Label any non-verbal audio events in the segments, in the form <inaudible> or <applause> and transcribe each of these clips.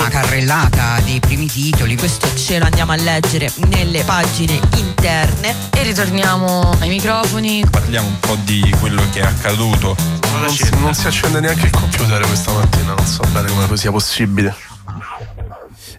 una carrellata dei primi titoli. Questo ce lo andiamo a leggere nelle pagine interne e ritorniamo ai microfoni. Parliamo un po' di quello che è accaduto. Non si, non si accende neanche il computer questa mattina, non so bene come sia possibile.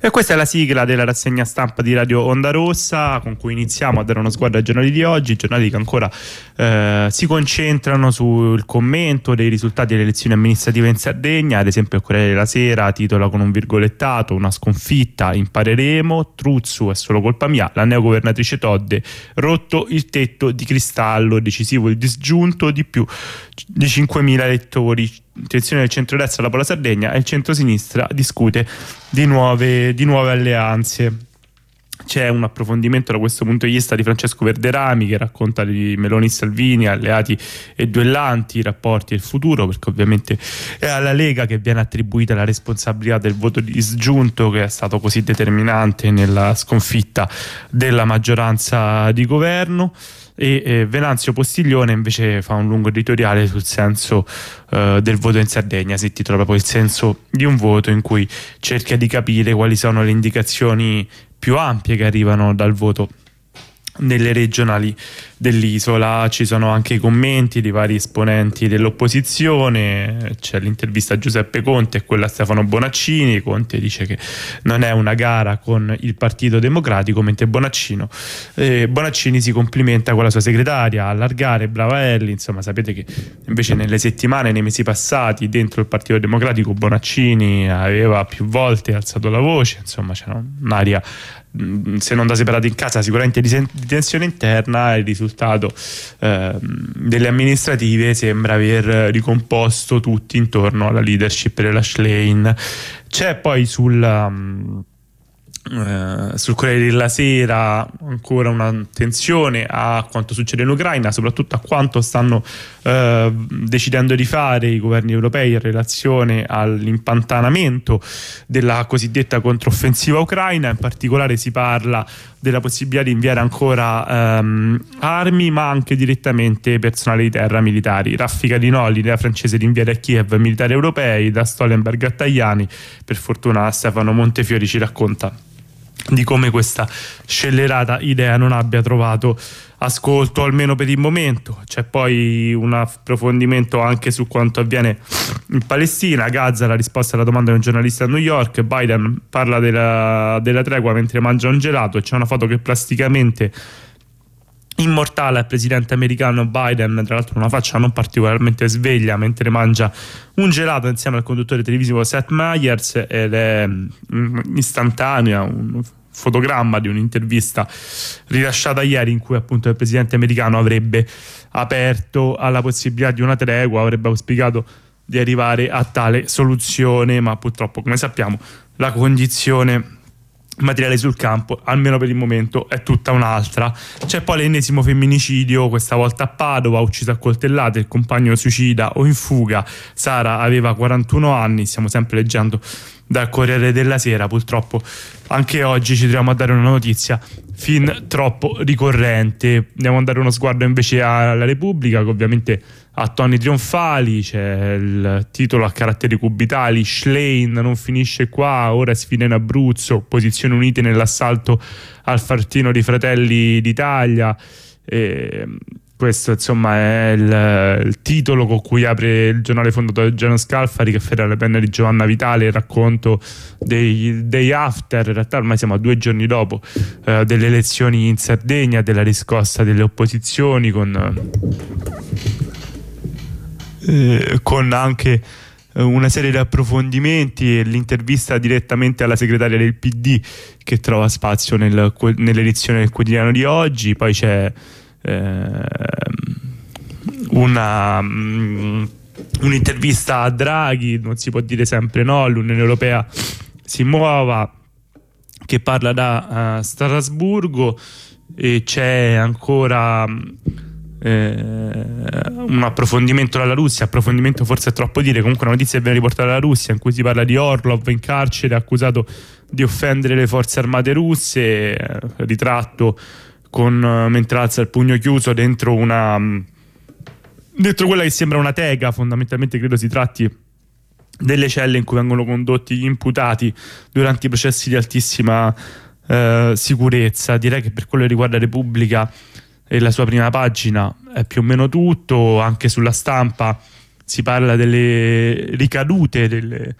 E questa è la sigla della rassegna stampa di Radio Onda Rossa con cui iniziamo a dare uno sguardo ai giornali di oggi, giornali che ancora eh, si concentrano sul commento dei risultati delle elezioni amministrative in Sardegna, ad esempio il Corriere della Sera titola con un virgolettato una sconfitta, impareremo, Truzzu è solo colpa mia, la neogovernatrice Todde rotto il tetto di cristallo, decisivo il disgiunto di più di 5.000 elettori intenzione del centrodestra dopo la Sardegna e il centrosinistra discute di nuove, di nuove alleanze. C'è un approfondimento da questo punto di vista di Francesco Verderami che racconta di Meloni e Salvini, alleati e duellanti, i rapporti e il futuro, perché ovviamente è alla Lega che viene attribuita la responsabilità del voto disgiunto che è stato così determinante nella sconfitta della maggioranza di governo e eh, Venanzio Postiglione invece fa un lungo editoriale sul senso eh, del voto in Sardegna, si intitola proprio il senso di un voto in cui cerca di capire quali sono le indicazioni più ampie che arrivano dal voto nelle regionali dell'isola. Ci sono anche i commenti di vari esponenti dell'opposizione. C'è l'intervista a Giuseppe Conte e quella a Stefano Bonaccini. Conte dice che non è una gara con il Partito Democratico mentre eh, Bonaccini si complimenta con la sua segretaria allargare Brava Elli insomma sapete che invece nelle settimane nei mesi passati dentro il Partito Democratico Bonaccini aveva più volte alzato la voce. Insomma c'era un'aria se non da separati in casa, sicuramente di, tensione interna, il risultato eh, delle amministrative sembra aver ricomposto tutti intorno alla leadership della Schlein. C'è poi sul. Eh, sul Corriere della Sera ancora un'attenzione a quanto succede in Ucraina, soprattutto a quanto stanno eh, decidendo di fare i governi europei in relazione all'impantanamento della cosiddetta controffensiva ucraina, in particolare si parla della possibilità di inviare ancora ehm, armi ma anche direttamente personale di terra militari. Raffica di no, l'idea francese di inviare a Kiev militari europei da Stoltenberg a Tajani, per fortuna Stefano Montefiori ci racconta di come questa scellerata idea non abbia trovato ascolto almeno per il momento. C'è poi un approfondimento anche su quanto avviene in Palestina. Gaza, la risposta alla domanda di un giornalista a New York. Biden parla della, della tregua mentre mangia un gelato c'è una foto che plasticamente immortale al presidente americano Biden, tra l'altro una faccia non particolarmente sveglia mentre mangia un gelato insieme al conduttore televisivo Seth Meyers ed è mm, istantanea, un fotogramma di un'intervista rilasciata ieri in cui appunto il presidente americano avrebbe aperto alla possibilità di una tregua, avrebbe auspicato di arrivare a tale soluzione, ma purtroppo come sappiamo la condizione materiale sul campo, almeno per il momento, è tutta un'altra. C'è poi l'ennesimo femminicidio, questa volta a Padova, ucciso a coltellate, il compagno suicida o in fuga. Sara aveva 41 anni, stiamo sempre leggendo dal Corriere della Sera, purtroppo anche oggi ci troviamo a dare una notizia fin troppo ricorrente. Andiamo a dare uno sguardo invece alla Repubblica, che ovviamente ha toni trionfali, c'è il titolo a caratteri cubitali, Schlein non finisce qua, ora sfida in Abruzzo, posizioni unite nell'assalto al fartino di Fratelli d'Italia. E questo insomma è il, il, titolo con cui apre il giornale fondato da Giano Scalfari che ferra le penne di Giovanna Vitale il racconto dei, dei, after in realtà ormai siamo a due giorni dopo eh, delle elezioni in Sardegna della riscossa delle opposizioni con, eh, con anche eh, una serie di approfondimenti e l'intervista direttamente alla segretaria del PD che trova spazio nel, nell'edizione del quotidiano di oggi. Poi c'è eh, una, um, un'intervista a Draghi, non si può dire sempre no, l'Unione Europea si muova, che parla da uh, Strasburgo e c'è ancora eh, un approfondimento dalla Russia, approfondimento forse è troppo dire, comunque una notizia viene riportata dalla Russia in cui si parla di Orlov in carcere accusato di offendere le forze armate russe, eh, ritratto con, uh, mentre alza il pugno chiuso dentro una... Um, dentro quella che sembra una tega, fondamentalmente credo si tratti delle celle in cui vengono condotti gli imputati durante i processi di altissima eh, sicurezza. Direi che per quello che riguarda Repubblica e la sua prima pagina è più o meno tutto, anche sulla stampa si parla delle ricadute, delle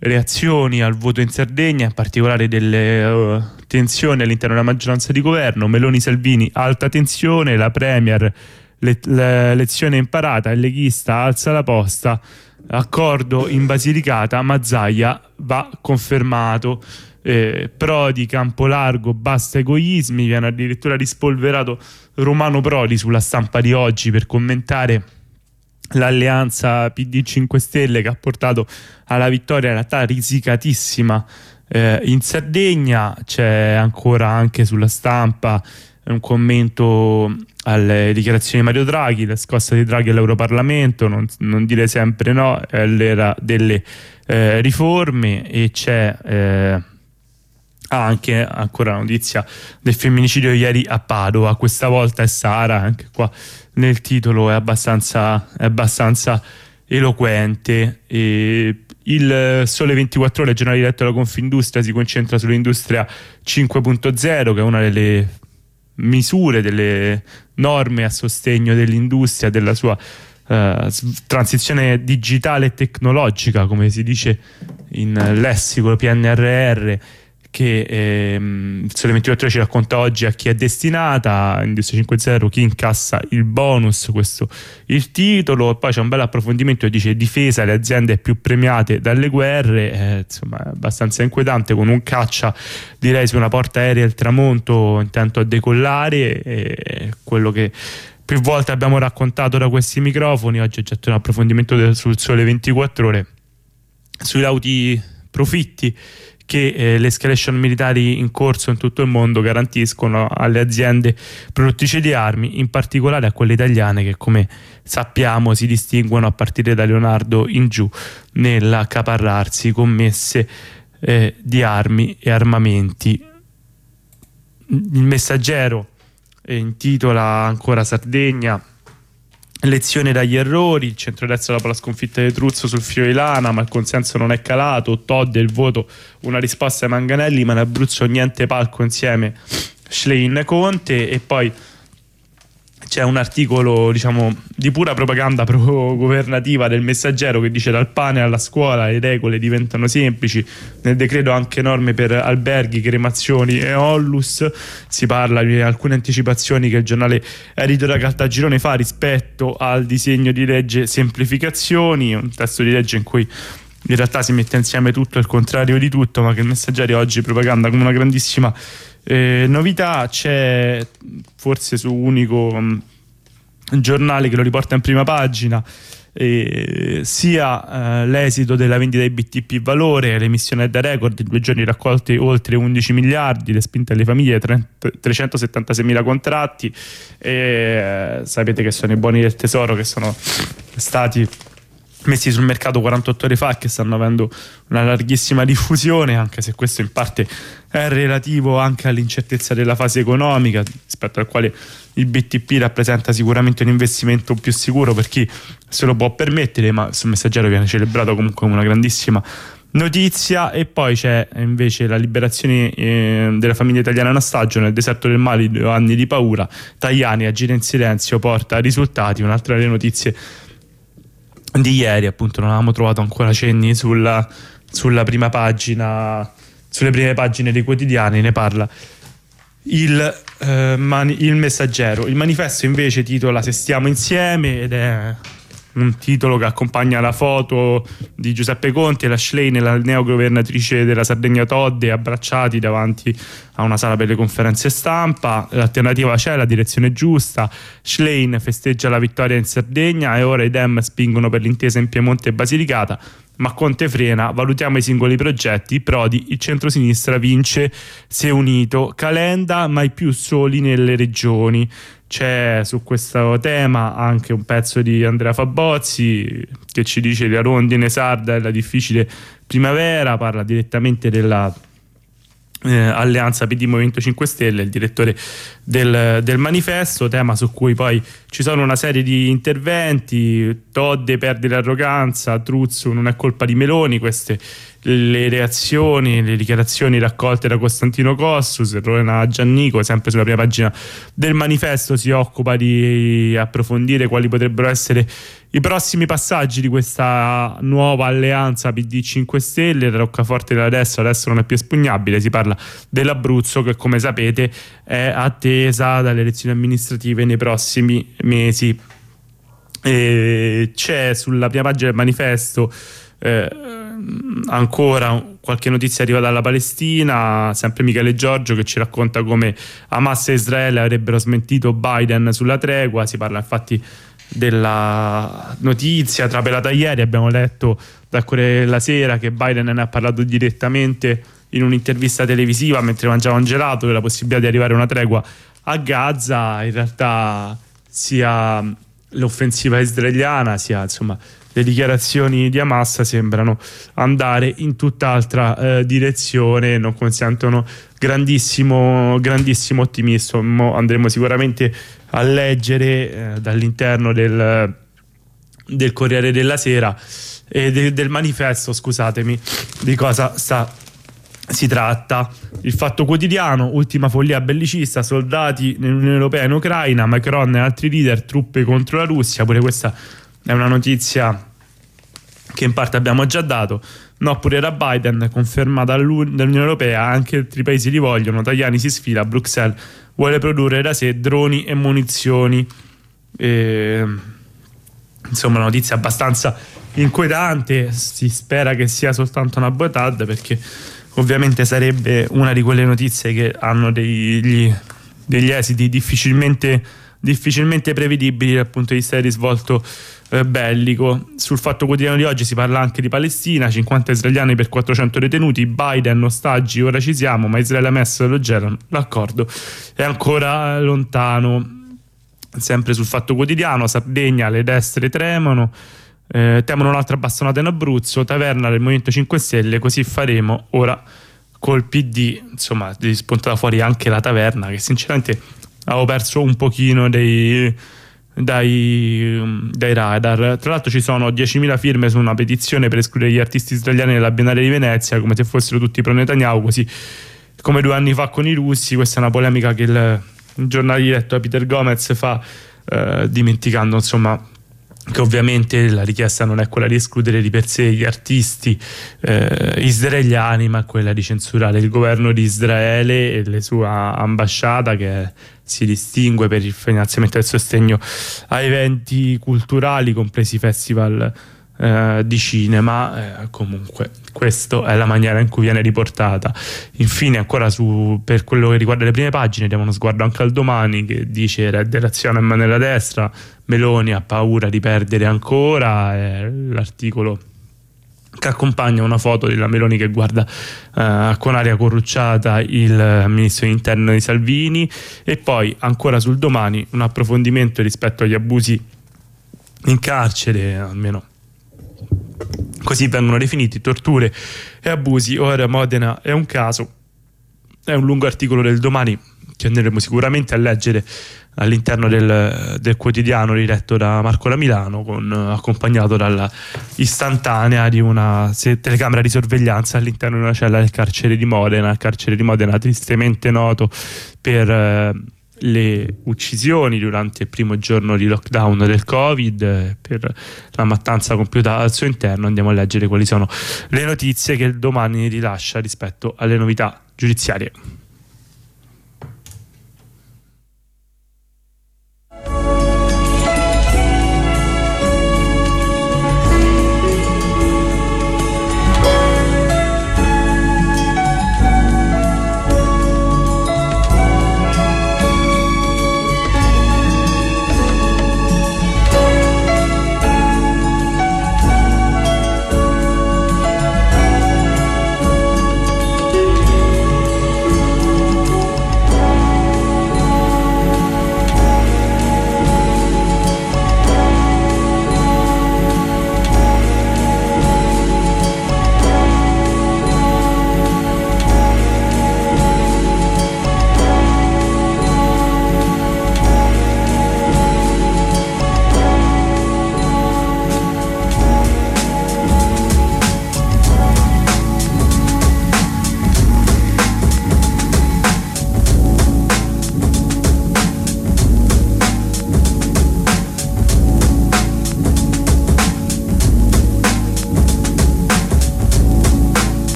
reazioni al voto in Sardegna, in particolare delle uh, tensioni all'interno della maggioranza di governo, Meloni Salvini alta tensione, la Premier le, le, lezione imparata, il leghista alza la posta, accordo in Basilicata, Mazzaia va confermato. Eh, Prodi, Campolargo, basta egoismi, viene addirittura rispolverato Romano Prodi sulla stampa di oggi per commentare l'alleanza PD 5 Stelle che ha portato alla vittoria in realtà risicatissima eh, in Sardegna, c'è ancora anche sulla stampa un commento alle dichiarazioni di Mario Draghi, la scossa di Draghi all'Europarlamento, non, non dire sempre no, è l'era delle eh, riforme e c'è eh, anche ancora notizia del femminicidio ieri a Padova, questa volta è Sara, anche qua nel titolo è abbastanza, è abbastanza eloquente. E il Sole 24 Ore, giornale diretto della Confindustria, si concentra sull'industria 5.0, che è una delle misure, delle norme a sostegno dell'industria, della sua uh, transizione digitale e tecnologica, come si dice in lessico PNRR che ehm, il Sole 24 ci racconta oggi a chi è destinata, Industria 5.0, chi incassa il bonus, questo il titolo, poi c'è un bel approfondimento che dice difesa le aziende più premiate dalle guerre, eh, insomma è abbastanza inquietante con un caccia direi su una porta aerea il tramonto intento a decollare, e quello che più volte abbiamo raccontato da questi microfoni, oggi c'è un approfondimento sul Sole 24 ore sui lauti profitti che eh, le escalation militari in corso in tutto il mondo garantiscono alle aziende produttrici di armi, in particolare a quelle italiane che come sappiamo si distinguono a partire da Leonardo in giù nell'accaparrarsi commesse eh, di armi e armamenti. Il messaggero eh, intitola ancora Sardegna Lezione dagli errori, il centrodestra dopo la sconfitta di Truzzo sul filo di lana, ma il consenso non è calato, Todd il voto, una risposta ai Manganelli, ma in Abruzzo niente palco insieme Schlein Conte e poi c'è un articolo diciamo di pura propaganda <laughs> pro-governativa del messaggero che dice dal pane alla scuola le regole diventano semplici. Nel decreto anche norme per alberghi, cremazioni e Ollus si parla di alcune anticipazioni che il giornale Editora Caltagirone fa rispetto al disegno di legge semplificazioni un testo di legge in cui in realtà si mette insieme tutto il contrario di tutto ma che il messaggero oggi propaganda come una grandissima eh, novità c'è forse su unico mh, mm, giornale che lo riporta in prima pagina eh, sia eh, l'esito della vendita dei BTP valore, l'emissione da record, in due giorni raccolti oltre 11 miliardi, le spinte alle famiglie 376 mila contratti e sapete che sono i buoni del tesoro che sono stati messi sul mercato 48 ore fa che stanno avendo una larghissima diffusione anche se questo in parte è relativo anche all'incertezza della fase economica rispetto al quale il BTP rappresenta sicuramente un investimento più sicuro per chi se lo può permettere ma sul messaggero viene celebrato comunque una grandissima notizia. E poi c'è invece la liberazione eh, della famiglia italiana in ostaggio nel deserto del Mali due anni di paura. Tajani agire in silenzio porta risultati. Un'altra delle notizie di ieri appunto non avevamo trovato ancora cenni sulla, sulla prima pagina sulle prime pagine dei quotidiani ne parla il, eh, mani- il messaggero. Il manifesto invece titola se stiamo insieme ed è un titolo che accompagna la foto di Giuseppe Conte e la Schlein, la neogovernatrice della Sardegna Todde, abbracciati davanti a una sala per le conferenze stampa. L'alternativa c'è, la direzione giusta. Schlein festeggia la vittoria in Sardegna e ora i Dem spingono per l'intesa in Piemonte e Basilicata ma Conte frena, valutiamo i singoli progetti, Prodi, il centrosinistra vince se unito, Calenda mai più soli nelle regioni. C'è su questo tema anche un pezzo di Andrea Fabozzi che ci dice la rondine sarda è la difficile primavera, parla direttamente della eh, Alleanza PD Movimento 5 Stelle, il direttore del, del, manifesto, tema su cui poi ci sono una serie di interventi, Todde perde l'arroganza, Truzzo non è colpa di Meloni, queste le reazioni, le dichiarazioni raccolte da Costantino Cossus, Rowena Giannico, sempre sulla prima pagina del manifesto, si occupa di approfondire quali potrebbero essere i prossimi passaggi di questa nuova alleanza PD 5 Stelle, la roccaforte della destra adesso non è più espugnabile, si parla dell'Abruzzo che come sapete è attesa dalle elezioni amministrative nei prossimi mesi. E c'è sulla prima pagina del manifesto eh, ancora qualche notizia arriva dalla Palestina, sempre Michele Giorgio che ci racconta come Hamas e Israele avrebbero smentito Biden sulla tregua, si parla infatti della notizia trapelata ieri, abbiamo letto da Corriere della Sera che Biden ne ha parlato direttamente in un'intervista televisiva mentre mangiava un gelato della possibilità di arrivare a una tregua a Gaza, in realtà sia l'offensiva israeliana sia insomma le dichiarazioni di Hamas sembrano andare in tutt'altra eh, direzione, non consentono grandissimo, grandissimo ottimismo. Andremo sicuramente a leggere eh, dall'interno del, del, Corriere della Sera e de, del manifesto, scusatemi, di cosa sta si tratta. Il fatto quotidiano, ultima follia bellicista, soldati nell'Unione Europea in Ucraina, Macron e altri leader, truppe contro la Russia, pure questa è una notizia che in parte abbiamo già dato. No, pure da Biden, confermata dall'Unione Europea, anche altri paesi li vogliono. Tajani si sfila, Bruxelles vuole produrre da sé droni e munizioni. E, insomma, notizia abbastanza inquietante. Si spera che sia soltanto una boutade perché ovviamente sarebbe una di quelle notizie che hanno degli, degli esiti difficilmente, difficilmente prevedibili dal punto di vista del risvolto eh, bellico. Sul fatto quotidiano di oggi si parla anche di Palestina, 50 israeliani per 400 detenuti, Biden, ostaggi, ora ci siamo, ma Israele ha messo l'accordo è ancora lontano. Sempre sul fatto quotidiano, Sardegna, le destre tremano. Eh, temono un'altra bastonata in Abruzzo, taverna del Movimento 5 Stelle, così faremo ora col PD, insomma, è spuntata fuori anche la taverna che sinceramente avevo perso un pochino dei, dai, dai, radar. Tra l'altro ci sono 10.000 firme su una petizione per escludere gli artisti israeliani dalla Biennale di Venezia, come se fossero tutti pro Netanyahu, così come due anni fa con i russi. Questa è una polemica che il, giornale diretto da Peter Gomez fa, eh, dimenticando insomma che ovviamente la richiesta non è quella di escludere di per sé gli artisti eh, israeliani, ma quella di censurare il governo di Israele e la sua ambasciata che si distingue per il finanziamento e il sostegno a eventi culturali, compresi festival eh, di cinema. Eh, comunque, questa è la maniera in cui viene riportata. Infine, ancora su, per quello che riguarda le prime pagine, diamo uno sguardo anche al domani che dice redazione a mano della destra, Meloni ha paura di perdere ancora, eh, l'articolo che accompagna una foto della Meloni che guarda uh, con aria corrucciata il ministro dell'interno di Salvini e poi ancora sul domani un approfondimento rispetto agli abusi in carcere, almeno così vengono definiti torture e abusi. Ora Modena è un caso, è un lungo articolo del domani che andremo sicuramente a leggere all'interno del, del, quotidiano diretto da Marco da Milano, con, accompagnato dalla istantanea di una telecamera di sorveglianza all'interno di una cella del carcere di Modena, carcere di Modena tristemente noto per eh, le uccisioni durante il primo giorno di lockdown del Covid, per la mattanza compiuta al suo interno. Andiamo a leggere quali sono le notizie che domani rilascia rispetto alle novità giudiziarie.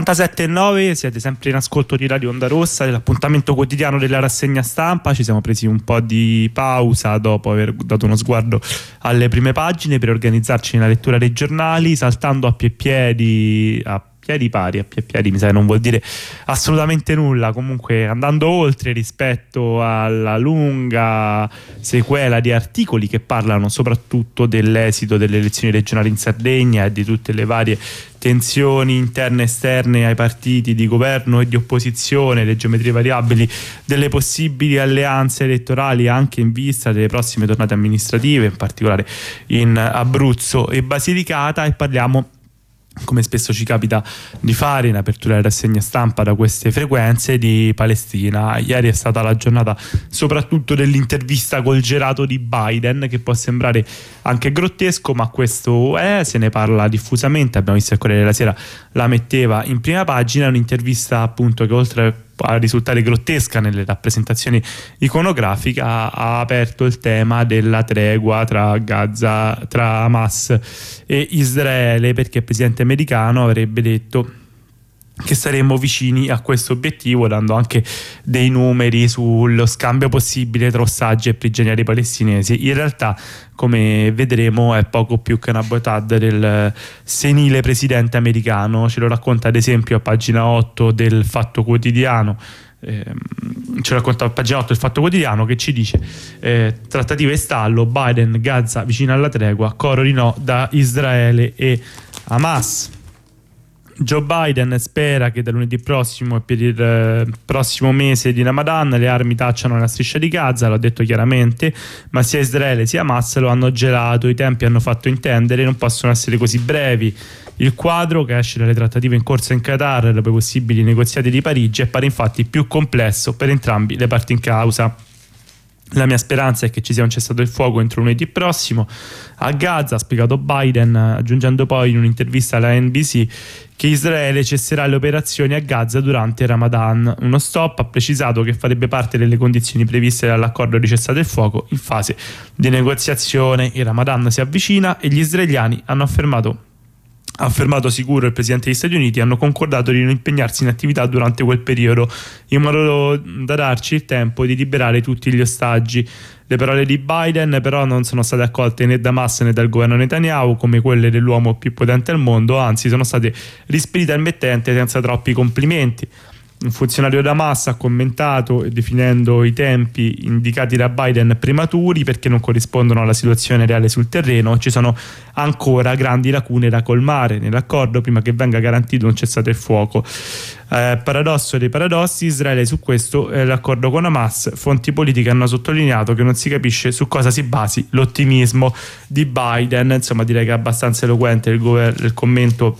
87.9, siete sempre in ascolto di Radio Onda Rossa, dell'appuntamento quotidiano della rassegna stampa. Ci siamo presi un po' di pausa dopo aver dato uno sguardo alle prime pagine per organizzarci nella lettura dei giornali, saltando a pie piedi, a piedi pari, a pie piedi mi sa che non vuol dire assolutamente nulla, comunque andando oltre rispetto alla lunga sequela di articoli che parlano soprattutto dell'esito delle elezioni regionali in Sardegna e di tutte le varie tensioni interne e esterne ai partiti di governo e di opposizione, le geometrie variabili delle possibili alleanze elettorali anche in vista delle prossime tornate amministrative, in particolare in Abruzzo e Basilicata e parliamo come spesso ci capita di fare in apertura della rassegna stampa da queste frequenze di Palestina. Ieri è stata la giornata soprattutto dell'intervista col gerato di Biden che può sembrare anche grottesco ma questo è, se ne parla diffusamente, abbiamo visto il Corriere della Sera la metteva in prima pagina, un'intervista appunto che oltre a risultare grottesca nelle rappresentazioni iconografiche, ha, aperto il tema della tregua tra Gaza, tra Hamas e Israele, perché il presidente americano avrebbe detto che saremmo vicini a questo obiettivo, dando anche dei numeri sullo scambio possibile tra ostaggi e prigionieri palestinesi. In realtà, come vedremo, è poco più che una boitat del senile presidente americano. Ce lo racconta ad esempio a pagina 8 del Fatto Quotidiano. Eh, ce racconta a pagina 8 del Fatto Quotidiano che ci dice eh, trattative stallo, Biden, Gaza vicino alla tregua, coro di no da Israele e Hamas. Joe Biden spera che da lunedì prossimo e per il eh, prossimo mese di Ramadan le armi tacciano la striscia di Gaza, l'ha detto chiaramente, ma sia Israele sia Hamas lo hanno gelato, i tempi hanno fatto intendere, non possono essere così brevi. Il quadro che esce dalle trattative in corso in Qatar dopo i possibili negoziati di Parigi appare infatti più complesso per entrambi le parti in causa. La mia speranza è che ci sia un cessato il fuoco entro lunedì prossimo a Gaza, ha spiegato Biden, aggiungendo poi in un'intervista alla NBC che Israele cesserà le operazioni a Gaza durante il Ramadan. Uno stop ha precisato che farebbe parte delle condizioni previste dall'accordo di cessato il fuoco in fase di negoziazione. Il Ramadan si avvicina e gli israeliani hanno affermato affermato sicuro il presidente degli Stati Uniti, hanno concordato di non impegnarsi in attività durante quel periodo, in modo da darci il tempo di liberare tutti gli ostaggi. Le parole di Biden però non sono state accolte né da Hamas né dal governo Netanyahu come quelle dell'uomo più potente al mondo, anzi sono state rispedite al mettente senza troppi complimenti. Un funzionario da massa ha commentato definendo i tempi indicati da Biden prematuri perché non corrispondono alla situazione reale sul terreno. Ci sono ancora grandi lacune da colmare nell'accordo prima che venga garantito un cessate il fuoco. Eh, paradosso dei paradossi, Israele su questo è l'accordo con Hamas. Fonti politiche hanno sottolineato che non si capisce su cosa si basi l'ottimismo di Biden. Insomma, direi che è abbastanza eloquente il, gover- il commento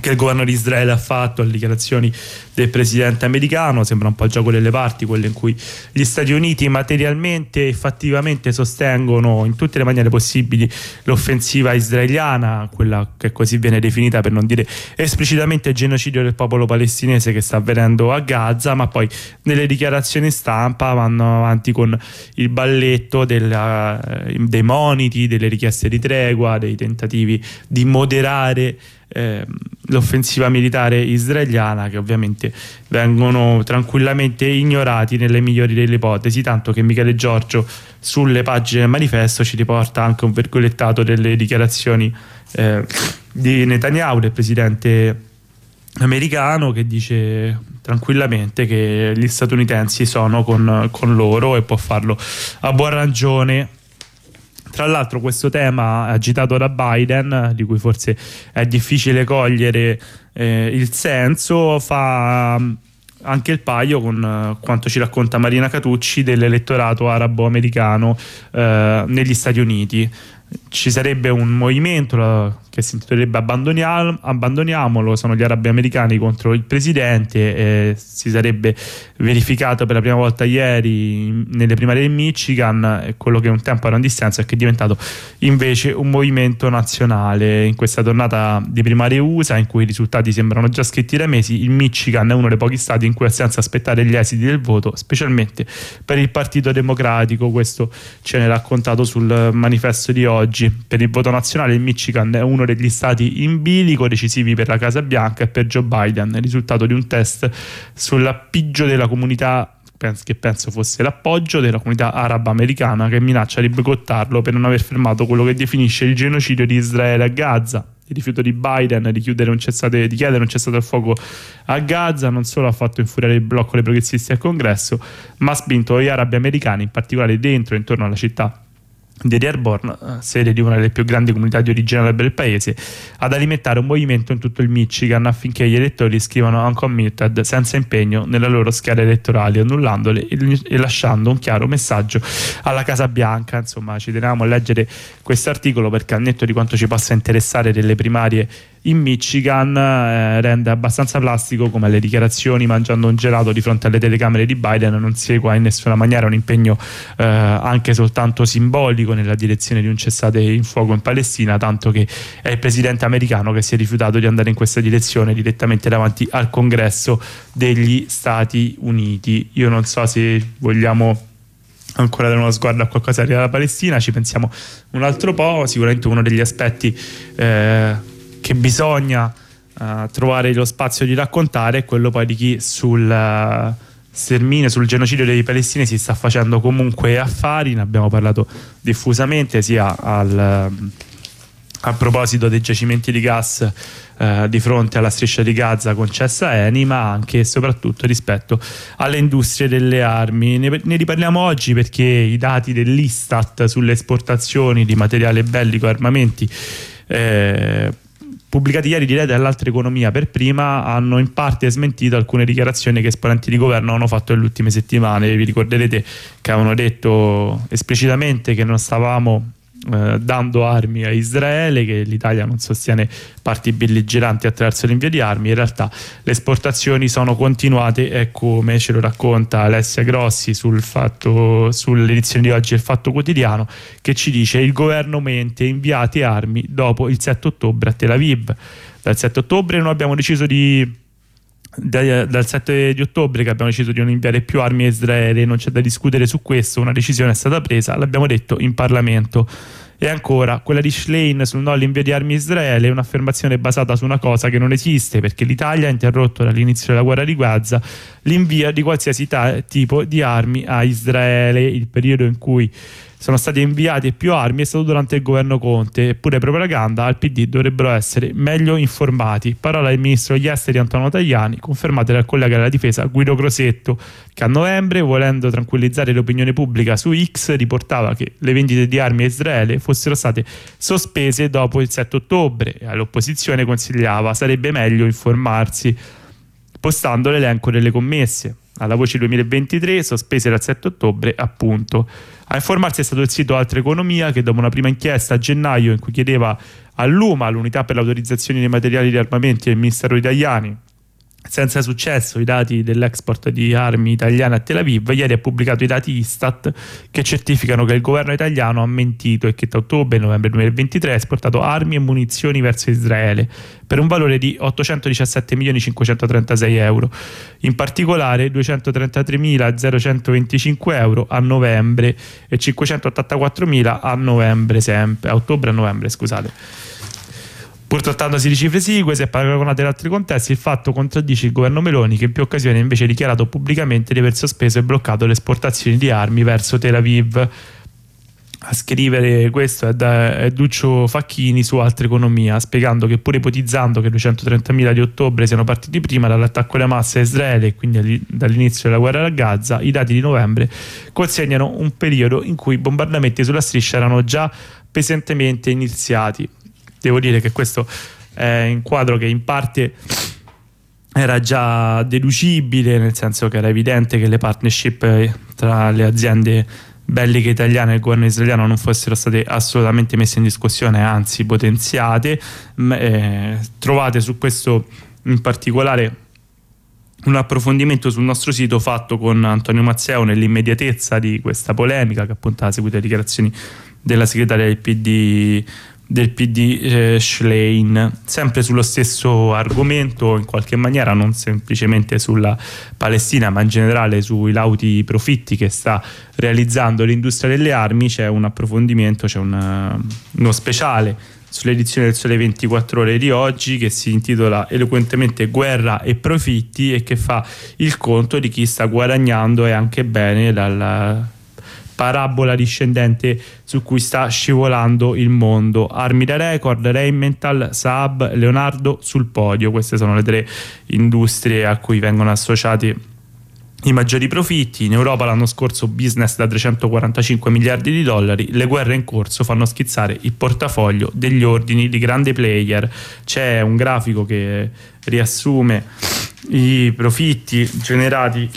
che il governo di Israele ha fatto alle dichiarazioni del presidente americano, sembra un po' il gioco delle parti, quelle in cui gli Stati Uniti materialmente e fattivamente sostengono in tutte le maniere possibili l'offensiva israeliana, quella che così viene definita per non dire esplicitamente il genocidio del popolo palestinese che sta avvenendo a Gaza, ma poi nelle dichiarazioni stampa vanno avanti con il balletto della, dei moniti, delle richieste di tregua, dei tentativi di moderare eh, l'offensiva militare israeliana che ovviamente vengono tranquillamente ignorati nelle migliori delle ipotesi, tanto che Michele Giorgio sulle pagine del manifesto ci riporta anche un virgolettato delle dichiarazioni eh, di Netanyahu, del presidente americano, che dice tranquillamente che gli statunitensi sono con, con loro e può farlo a buona ragione tra l'altro questo tema agitato da Biden, di cui forse è difficile cogliere eh, il senso, fa mm, anche il paio con uh, quanto ci racconta Marina Catucci dell'elettorato arabo-americano uh, negli Stati Uniti. Ci sarebbe un movimento, che si intitolerebbe Abbandoniam- Abbandoniamolo, sono gli arabi americani contro il presidente, e si sarebbe verificato per la prima volta ieri nelle primarie del Michigan, quello che un tempo era un dissenso e che è diventato invece un movimento nazionale. In questa tornata di primarie USA, in cui i risultati sembrano già scritti da mesi, il Michigan è uno dei pochi stati in cui è senza aspettare gli esiti del voto, specialmente per il Partito Democratico, questo ce ne raccontato sul manifesto di oggi. Per il voto nazionale il Michigan è uno degli stati in bilico decisivi per la Casa Bianca e per Joe Biden, risultato di un test sull'appiggio della comunità che penso fosse l'appoggio della comunità araba americana che minaccia di boicottarlo per non aver fermato quello che definisce il genocidio di Israele a Gaza. Il rifiuto di Biden di, cessate, di chiedere un cessato il fuoco a Gaza non solo ha fatto infuriare il blocco dei progressisti al congresso, ma ha spinto gli arabi americani, in particolare dentro e intorno alla città di Dearborn, eh, sede di una delle più grandi comunità di origine araba del paese, ad alimentare un movimento in tutto il Michigan affinché gli elettori scrivano uncommitted senza impegno nelle loro schede elettorali, annullandole e lasciando un chiaro messaggio alla Casa Bianca. Insomma, ci teniamo a leggere questo articolo perché al netto di quanto ci possa interessare delle primarie in Michigan eh, rende abbastanza plastico come le dichiarazioni mangiando un gelato di fronte alle telecamere di Biden non segua in nessuna maniera un impegno eh, anche soltanto simbolico nella direzione di un cessate in fuoco in Palestina, tanto che è il presidente americano che si è rifiutato di andare in questa direzione direttamente davanti al congresso degli Stati Uniti. Io non so se vogliamo ancora dare uno sguardo a qualcosa della Palestina, ci pensiamo un altro po', sicuramente uno degli aspetti eh, che bisogna uh, trovare lo spazio di raccontare è quello poi di chi sul uh, sterminio, sul genocidio dei palestinesi sta facendo comunque affari, ne abbiamo parlato diffusamente sia al, a proposito dei giacimenti di gas eh, di fronte alla striscia di Gaza concessa Eni, ma anche e soprattutto rispetto alle industrie delle armi. Ne, ne riparliamo oggi perché i dati dell'Istat sulle esportazioni di materiale bellico e armamenti eh, pubblicati ieri direi dall'altra economia per prima hanno in parte smentito alcune dichiarazioni che esponenti di governo hanno fatto nelle ultime settimane. Vi ricorderete che avevano detto esplicitamente che non stavamo eh, dando armi a Israele, che l'Italia non sostiene parti belligeranti attraverso l'invio di armi, in realtà le esportazioni sono continuate e come ce lo racconta Alessia Grossi sul fatto, sull'edizione di oggi del Fatto Quotidiano, che ci dice il governo mente inviate armi dopo il 7 ottobre a Tel Aviv. Dal 7 ottobre non abbiamo deciso di dal 7 di ottobre che abbiamo deciso di non inviare più armi a Israele, non c'è da discutere su questo, una decisione è stata presa, l'abbiamo detto in Parlamento. E ancora, quella di Schlein sul no all'invio di armi a Israele è un'affermazione basata su una cosa che non esiste perché l'Italia ha interrotto dall'inizio della guerra di Gaza l'invio di qualsiasi tipo di armi a Israele, il periodo in cui sono state inviate più armi è stato durante il governo Conte, eppure propaganda al PD dovrebbero essere meglio informati. Parola del ministro degli esteri Antonio Tajani, confermate dal collega della difesa Guido Crosetto, che a novembre, volendo tranquillizzare l'opinione pubblica su X, riportava che le vendite di armi a Israele fossero state sospese dopo il 7 ottobre e all'opposizione consigliava sarebbe meglio informarsi postando l'elenco delle commesse. Alla voce 2023, sospese dal 7 ottobre, appunto. A informarsi è stato il sito Altra Economia che dopo una prima inchiesta a gennaio in cui chiedeva all'UMA, l'unità per l'autorizzazione dei materiali di armamenti del Ministero italiani, senza successo i dati dell'export di armi italiane a Tel Aviv, ieri ha pubblicato i dati Istat che certificano che il governo italiano ha mentito e che tra ottobre e novembre 2023 ha esportato armi e munizioni verso Israele per un valore di 817.536 euro, in particolare 233.025 euro a novembre e 584.000 a novembre sempre, a ottobre e novembre scusate. Pur trattandosi di cifre esigue, se paragonate ad altri contesti, il fatto contraddice il governo Meloni che in più occasioni ha invece dichiarato pubblicamente di aver sospeso e bloccato le esportazioni di armi verso Tel Aviv. A scrivere questo è, da, è Duccio Facchini su Altra Economia, spiegando che pur ipotizzando che i 230.000 di ottobre siano partiti prima dall'attacco alla massa a Israele e quindi dall'inizio della guerra a Gaza, i dati di novembre consegnano un periodo in cui i bombardamenti sulla striscia erano già pesantemente iniziati devo dire che questo è un quadro che in parte era già deducibile, nel senso che era evidente che le partnership eh, tra le aziende belliche italiane e il governo israeliano non fossero state assolutamente messe in discussione, anzi potenziate. Eh, trovate su questo in particolare un approfondimento sul nostro sito fatto con Antonio Mazzeo nell'immediatezza di questa polemica che appunto ha seguito le dichiarazioni della segretaria del PD del PD eh, Schlein. Sempre sullo stesso argomento, in qualche maniera, non semplicemente sulla Palestina, ma in generale sui lauti profitti che sta realizzando l'industria delle armi, c'è un approfondimento, c'è una, uno speciale sull'edizione del Sole 24 Ore di oggi che si intitola eloquentemente Guerra e profitti e che fa il conto di chi sta guadagnando e anche bene dalla parabola discendente su cui sta scivolando il mondo. Armi da record, Rheinmetall, Saab, Leonardo sul podio. Queste sono le tre industrie a cui vengono associati i maggiori profitti. In Europa l'anno scorso business da 345 miliardi di dollari, le guerre in corso fanno schizzare il portafoglio degli ordini di grandi player. C'è un grafico che riassume i profitti generati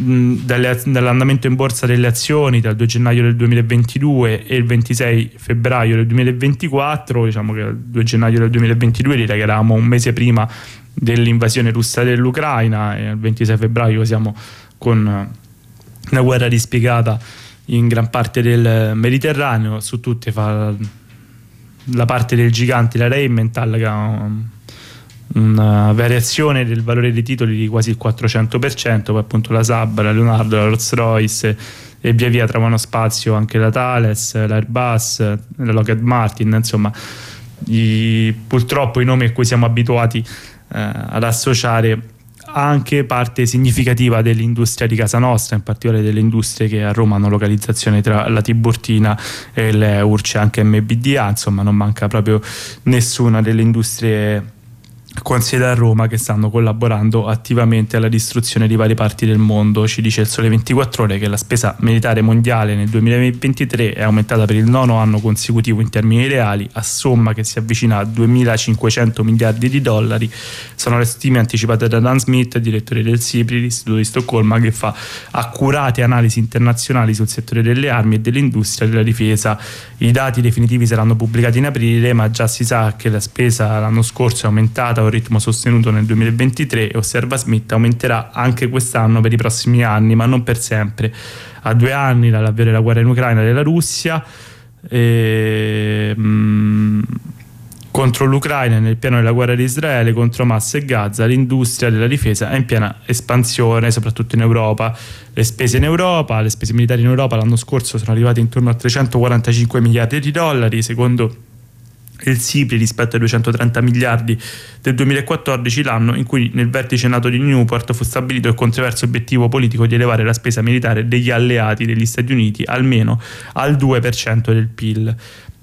dall'andamento in borsa delle azioni dal 2 gennaio del 2022 e il 26 febbraio del 2024 diciamo che il 2 gennaio del 2022 direi che eravamo un mese prima dell'invasione russa dell'Ucraina e il 26 febbraio siamo con una guerra dispiegata in gran parte del Mediterraneo. Su tutte fa la parte del gigante la Rheinmetall che ha una variazione del valore dei titoli di quasi il 400%, poi appunto la Saab, la Leonardo, la Rolls Royce e via via trovano spazio anche la Thales, l'Airbus, la Lockheed Martin, insomma i, purtroppo i nomi a cui siamo abituati eh, ad associare anche parte significativa dell'industria di casa nostra, in particolare delle industrie che a Roma hanno localizzazione tra la Tiburtina e le Urce, anche MBDA, insomma non manca proprio nessuna delle industrie con a Roma che stanno collaborando attivamente alla distruzione di varie parti del mondo. Ci dice il Sole 24 Ore che la spesa militare mondiale nel 2023 è aumentata per il nono anno consecutivo in termini reali, a somma che si avvicina a 2.500 miliardi di dollari. Sono le stime anticipate da Dan Smith, direttore del SIPRI, l'Istituto di Stoccolma, che fa accurate analisi internazionali sul settore delle armi e dell'industria della difesa. I dati definitivi saranno pubblicati in aprile, ma già si sa che la spesa l'anno scorso è aumentata un ritmo sostenuto nel 2023 e osserva Smith aumenterà anche quest'anno per i prossimi anni, ma non per sempre. A due anni dall'avvio della guerra in Ucraina della Russia, e, mh, mm, contro l'Ucraina nel piano della guerra di Israele contro Hamas e Gaza, l'industria della difesa è in piena espansione, soprattutto in Europa. Le spese in Europa, le spese militari in Europa l'anno scorso sono arrivate intorno a 345 miliardi di dollari, secondo il SIPRI rispetto ai 230 miliardi del 2014, l'anno in cui nel vertice nato di Newport fu stabilito il controverso obiettivo politico di elevare la spesa militare degli alleati degli Stati Uniti almeno al 2% del PIL.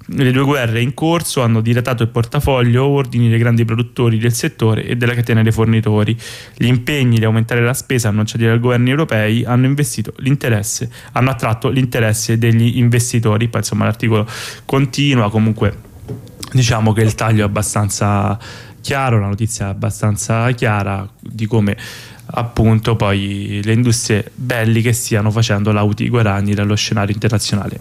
Le due guerre in corso hanno dilatato il portafoglio ordini dei grandi produttori del settore e della catena dei fornitori. Gli impegni di aumentare la spesa annunciati dai governi europei hanno, hanno attratto l'interesse degli investitori. Poi insomma l'articolo continua comunque diciamo che il taglio è abbastanza chiaro, la notizia è abbastanza chiara di come appunto poi le industrie belliche stiano facendo lauti guadagni dallo scenario internazionale.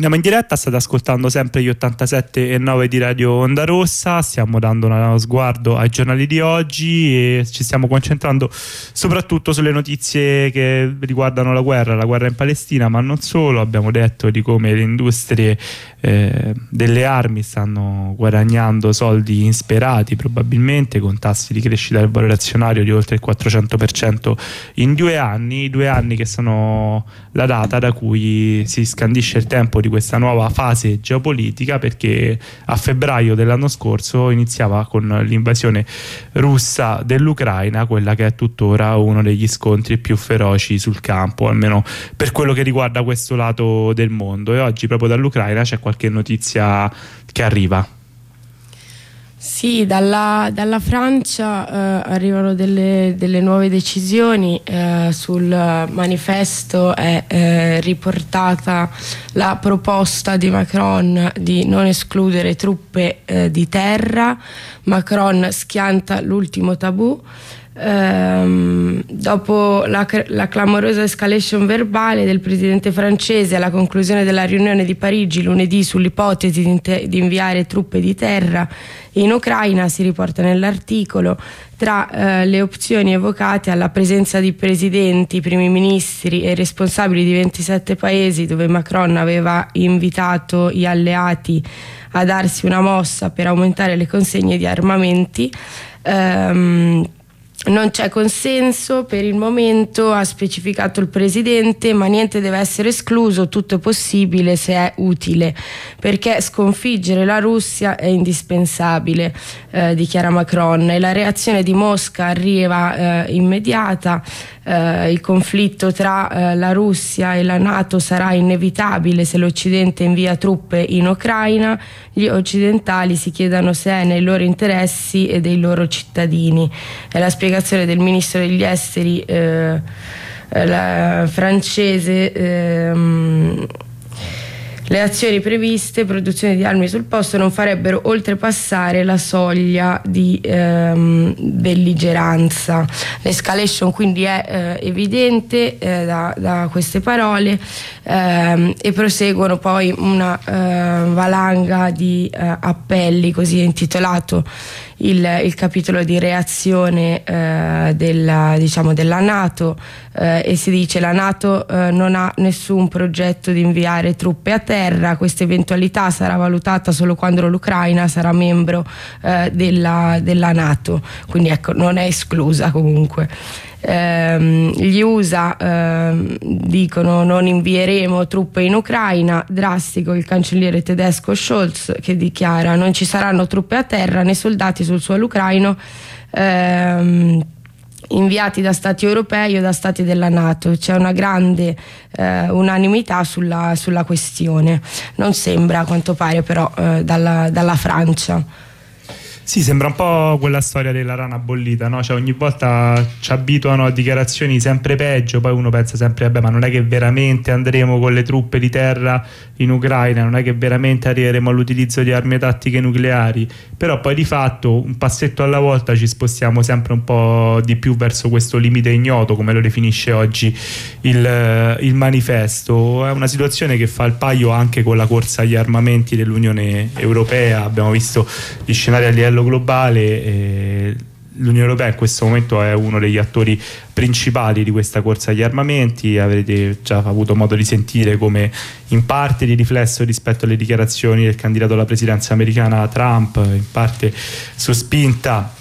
Torniamo in diretta, state ascoltando sempre gli 87 e 9 di Radio Onda Rossa, stiamo dando uno sguardo ai giornali di oggi e ci stiamo concentrando soprattutto sulle notizie che riguardano la guerra, la guerra in Palestina, ma non solo, abbiamo detto di come le industrie eh, delle armi stanno guadagnando soldi insperati probabilmente con tassi di crescita del valore azionario di oltre il 400% in due anni, due anni che sono la data da cui si scandisce il tempo di questa nuova fase geopolitica perché a febbraio dell'anno scorso iniziava con l'invasione russa dell'Ucraina, quella che è tuttora uno degli scontri più feroci sul campo, almeno per quello che riguarda questo lato del mondo. E oggi proprio dall'Ucraina c'è qualche notizia che arriva. Sì, dalla, dalla Francia eh, arrivano delle, delle, nuove decisioni, eh, sul manifesto è eh, riportata la proposta di Macron di non escludere truppe eh, di terra, Macron schianta l'ultimo tabù. Ehm, dopo la, la, clamorosa escalation verbale del presidente francese alla conclusione della riunione di Parigi lunedì sull'ipotesi di, di inviare truppe di terra in Ucraina, si riporta nell'articolo, tra eh, le opzioni evocate alla presenza di presidenti, primi ministri e responsabili di 27 paesi dove Macron aveva invitato gli alleati a darsi una mossa per aumentare le consegne di armamenti. Ehm, non c'è consenso per il momento, ha specificato il Presidente, ma niente deve essere escluso, tutto è possibile se è utile, perché sconfiggere la Russia è indispensabile, eh, dichiara Macron, e la reazione di Mosca arriva eh, immediata, eh, il conflitto tra eh, la Russia e la Nato sarà inevitabile se l'Occidente invia truppe in Ucraina, gli occidentali si chiedano se è nei loro interessi e dei loro cittadini. È la spiegazione del ministro degli esteri eh francese. Ehm, le azioni previste, produzione di armi sul posto, non farebbero oltrepassare la soglia di ehm, belligeranza. L'escalation quindi è eh, evidente eh, da, da, queste parole ehm, e proseguono poi una eh, valanga di eh, appelli, così è intitolato il, il capitolo di reazione eh, della, diciamo, della Nato eh, e si dice la Nato eh, non ha nessun progetto di inviare truppe a terra, questa eventualità sarà valutata solo quando l'Ucraina sarà membro eh, della, della Nato, quindi ecco non è esclusa comunque. Eh, gli USA eh, dicono non invieremo truppe in Ucraina, drastico il cancelliere tedesco Scholz che dichiara non ci saranno truppe a terra né soldati sul suolo ucraino. Ehm, inviati da stati europei o da stati della Nato. C'è una grande eh, unanimità sulla, sulla, questione. Non sembra, a quanto pare, però, eh, dalla, dalla Francia. Sì, sembra un po' quella storia della rana bollita, no? Cioè ogni volta ci abituano a dichiarazioni sempre peggio, poi uno pensa sempre, vabbè, ma non è che veramente andremo con le truppe di terra in Ucraina, non è che veramente arriveremo all'utilizzo di armi tattiche nucleari, però poi di fatto un passetto alla volta ci spostiamo sempre un po' di più verso questo limite ignoto, come lo definisce oggi il, il manifesto. È una situazione che fa il paio anche con la corsa agli armamenti dell'Unione Europea, abbiamo visto gli scenari a livello globale. L'Unione Europea in questo momento è uno degli attori principali di questa corsa agli armamenti, avrete già avuto modo di sentire come in parte di riflesso rispetto alle dichiarazioni del candidato alla presidenza americana Trump, in parte su spinta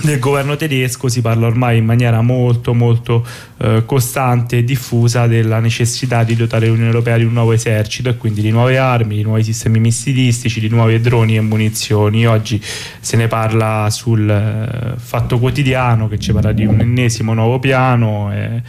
del governo tedesco si parla ormai in maniera molto molto eh, costante e diffusa della necessità di dotare l'Unione Europea di un nuovo esercito e quindi di nuove armi, di nuovi sistemi missilistici, di nuovi droni e munizioni. Oggi se ne parla sul eh, fatto quotidiano che ci parla di un ennesimo nuovo piano. Eh,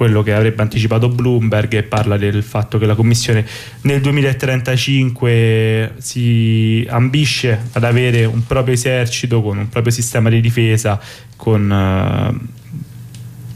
quello che avrebbe anticipato Bloomberg e parla del fatto che la Commissione nel 2035 si ambisce ad avere un proprio esercito con un proprio sistema di difesa con uh,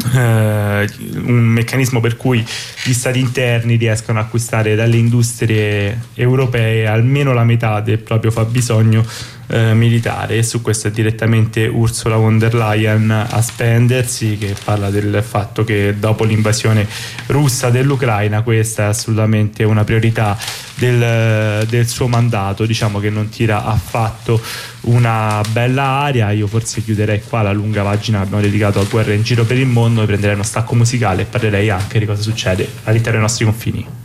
Uh, un meccanismo per cui gli stati interni riescano a acquistare dalle industrie europee almeno la metà del proprio fabbisogno eh, militare e su questo è direttamente Ursula von der Leyen a spendersi che parla del fatto che dopo l'invasione russa dell'Ucraina questa è assolutamente una priorità del, del suo mandato diciamo che non tira affatto una bella aria. Io forse chiuderei qua la lunga pagina che abbiamo dedicato a guerra in giro per il mondo prenderei uno stacco musicale e parlerei anche di cosa succede all'interno dei nostri confini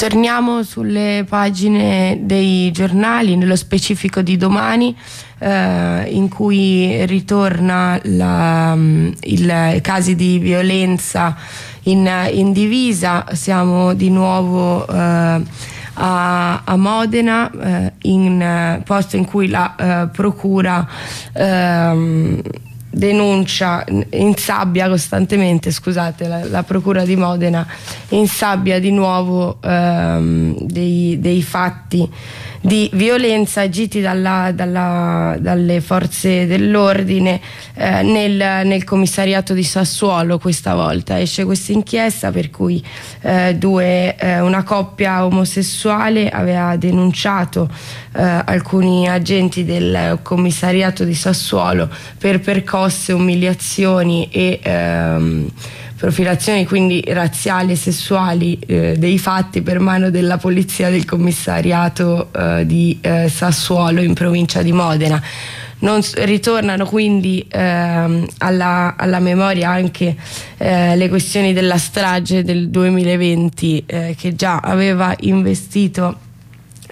Torniamo sulle pagine dei giornali, nello specifico di domani, eh, in cui ritorna la, i casi di violenza in, in, divisa. Siamo di nuovo eh, a, a, Modena, eh, in posto in cui la eh, procura denuncia, insabbia costantemente, scusate, la, la, Procura di Modena insabbia di nuovo ehm, dei, dei fatti di violenza agiti dalla, dalla, dalle forze dell'ordine eh, nel, nel, commissariato di Sassuolo questa volta. Esce questa inchiesta per cui eh, due, eh, una coppia omosessuale aveva denunciato eh, alcuni agenti del commissariato di Sassuolo per percosse, umiliazioni e ehm, profilazioni quindi razziali e sessuali eh, dei fatti per mano della polizia del commissariato eh, di eh, Sassuolo in provincia di Modena. Non, ritornano quindi ehm, alla, alla, memoria anche eh, le questioni della strage del 2020 eh, che già aveva investito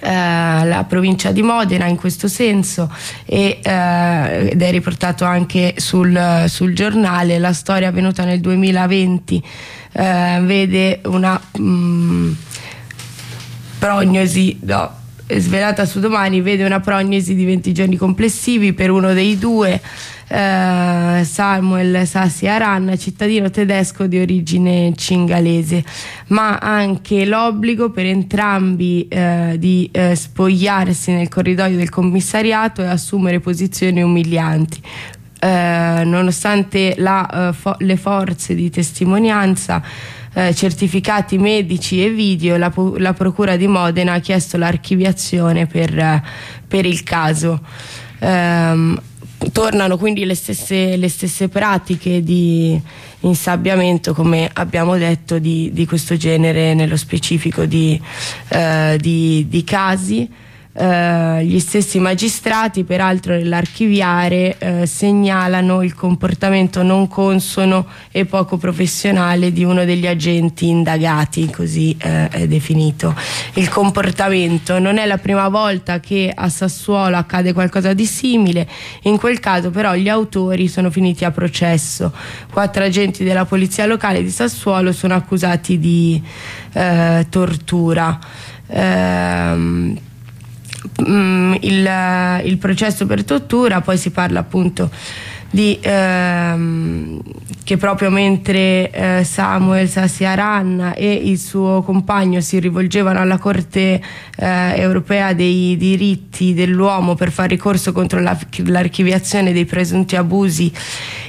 eh, la provincia di Modena in questo senso e, eh, ed è riportato anche sul, sul, giornale. La storia avvenuta nel 2020 eh, vede una mh, mm, prognosi no, svelata su domani vede una prognosi di 20 giorni complessivi per uno dei due eh, Samuel Sassi Aran, cittadino tedesco di origine cingalese, ma anche l'obbligo per entrambi eh, di eh, spogliarsi nel corridoio del commissariato e assumere posizioni umilianti. Eh, nonostante la, eh, fo- le forze di testimonianza eh, certificati medici e video, la, la, Procura di Modena ha chiesto l'archiviazione per, per il caso. Um, tornano quindi le stesse, le stesse, pratiche di insabbiamento, come abbiamo detto, di, di questo genere nello specifico di, eh, di, di casi. Eh, gli stessi magistrati, peraltro nell'archiviare, eh, segnalano il comportamento non consono e poco professionale di uno degli agenti indagati, così eh, è definito. Il comportamento non è la prima volta che a Sassuolo accade qualcosa di simile, in quel caso però gli autori sono finiti a processo. Quattro agenti della polizia locale di Sassuolo sono accusati di eh, tortura. Ehm, mm, il, il, processo per tortura, poi si parla appunto di ehm, che proprio mentre eh, Samuel Sassiaran e il suo compagno si rivolgevano alla Corte eh, europea dei diritti dell'uomo per fare ricorso contro la, l'archiviazione dei presunti abusi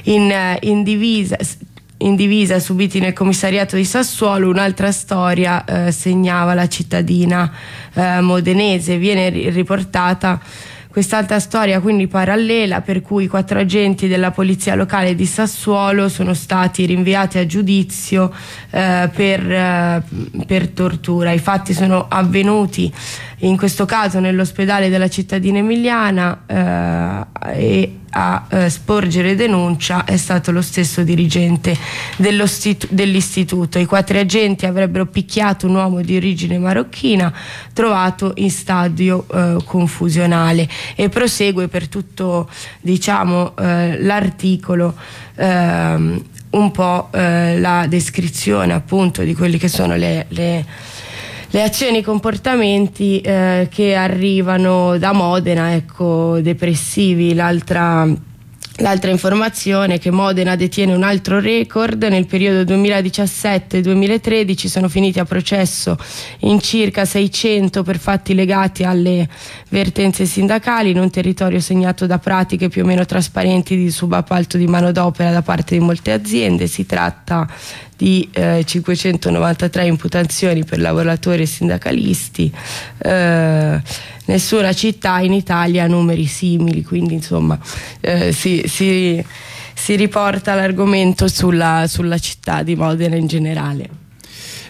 in, in divisa in divisa subiti nel commissariato di Sassuolo, un'altra storia eh, segnava la cittadina eh, modenese, viene riportata quest'altra storia quindi parallela per cui quattro agenti della polizia locale di Sassuolo sono stati rinviati a giudizio eh, per, eh, per tortura. I fatti sono avvenuti in questo caso nell'ospedale della cittadina emiliana eh, e a eh, sporgere denuncia è stato lo stesso dirigente dell'istituto. I quattro agenti avrebbero picchiato un uomo di origine marocchina trovato in stadio eh, confusionale e prosegue per tutto diciamo, eh, l'articolo ehm, un po' eh, la descrizione appunto di quelli che sono le, le le azioni e i comportamenti eh, che arrivano da Modena, ecco, depressivi. L'altra L'altra informazione è che Modena detiene un altro record, nel periodo 2017-2013 sono finiti a processo in circa 600 per fatti legati alle vertenze sindacali in un territorio segnato da pratiche più o meno trasparenti di subappalto di manodopera da parte di molte aziende. Si tratta di eh, 593 imputazioni per lavoratori e sindacalisti. Eh, nessuna città in Italia ha numeri simili, quindi insomma eh, si, si, si, riporta l'argomento sulla, sulla città di Modena in generale.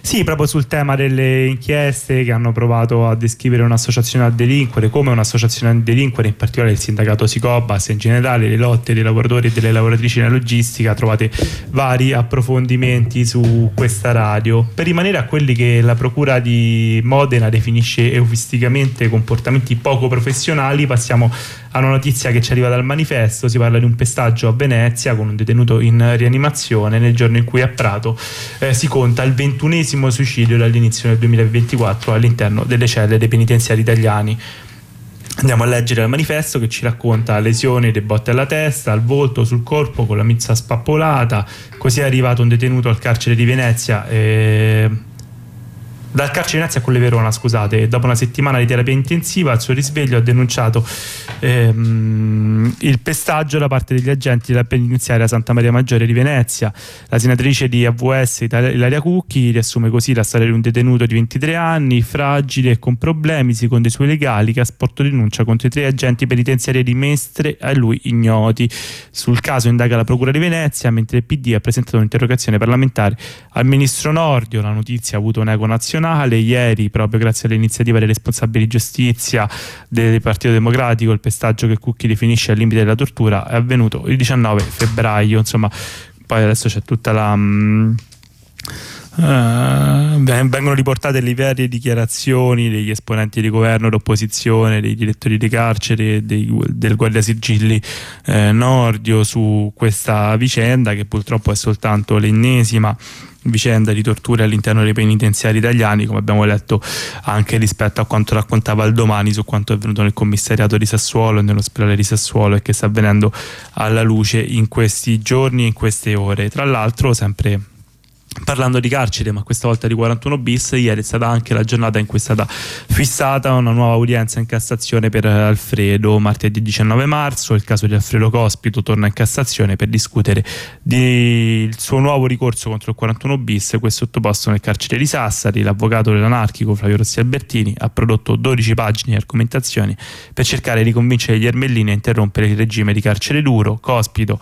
Sì, proprio sul tema delle inchieste che hanno provato a descrivere un'associazione a delinquere come un'associazione a delinquere, in particolare il sindacato Sicobas, in generale le lotte dei lavoratori e delle lavoratrici nella logistica, trovate vari approfondimenti su questa radio. Per rimanere a quelli che la Procura di Modena definisce eufisticamente comportamenti poco professionali, passiamo a una notizia che ci arriva dal manifesto, si parla di un pestaggio a Venezia con un detenuto in rianimazione nel giorno in cui a Prato eh, si conta il ventunesimo suicidio dall'inizio del 2024 all'interno delle celle dei penitenziari italiani. Andiamo a leggere il manifesto che ci racconta lesioni dei botte alla testa, al volto, sul corpo con la mizza spappolata. Così è arrivato un detenuto al carcere di Venezia. Eh, dal carcere di Venezia a quelle Verona, scusate, dopo una settimana di terapia intensiva, al suo risveglio ha denunciato ehm, il pestaggio da parte degli agenti della penitenziaria Santa Maria Maggiore di Venezia. La senatrice di AVS Ilaria Cucchi riassume così la storia di un detenuto di 23 anni, fragile e con problemi, secondo i suoi legali, che ha sporto denuncia contro i tre agenti penitenziari di Mestre a lui ignoti. Sul caso indaga la Procura di Venezia, mentre il PD ha presentato un'interrogazione parlamentare al ministro Nordio. La notizia ha avuto un eco nazionale nazionale. Ieri, proprio grazie all'iniziativa dei responsabili giustizia del Partito Democratico, il pestaggio che Cucchi definisce al limite della tortura è avvenuto il 19 febbraio. Insomma, poi adesso c'è tutta la. Um, Uh, vengono riportate le varie dichiarazioni degli esponenti di governo d'opposizione, dei direttori di carcere, dei, del Guardia Sigilli eh, Nordio su questa vicenda che purtroppo è soltanto l'ennesima vicenda di torture all'interno dei penitenziari italiani, come abbiamo letto anche rispetto a quanto raccontava il domani su quanto è avvenuto nel commissariato di Sassuolo e nell'ospedale di Sassuolo e che sta avvenendo alla luce in questi giorni e in queste ore. Tra l'altro, sempre Parlando di carcere, ma questa volta di 41 bis, ieri è stata anche la giornata in cui è stata fissata una nuova udienza in Cassazione per Alfredo. Martedì 19 marzo il caso di Alfredo Cospito torna in Cassazione per discutere del suo nuovo ricorso contro il 41 bis, questo sottoposto nel carcere di Sassari. L'avvocato dell'anarchico Flavio Rossi Albertini ha prodotto 12 pagine di argomentazioni per cercare di convincere gli ermellini a interrompere il regime di carcere duro. Cospito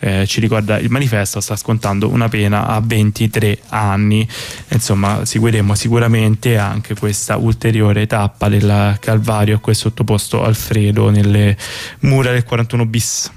eh, ci ricorda il manifesto, sta scontando una pena a 23 anni. Insomma, seguiremo sicuramente anche questa ulteriore tappa del Calvario a cui è sottoposto Alfredo nelle mura del 41 bis.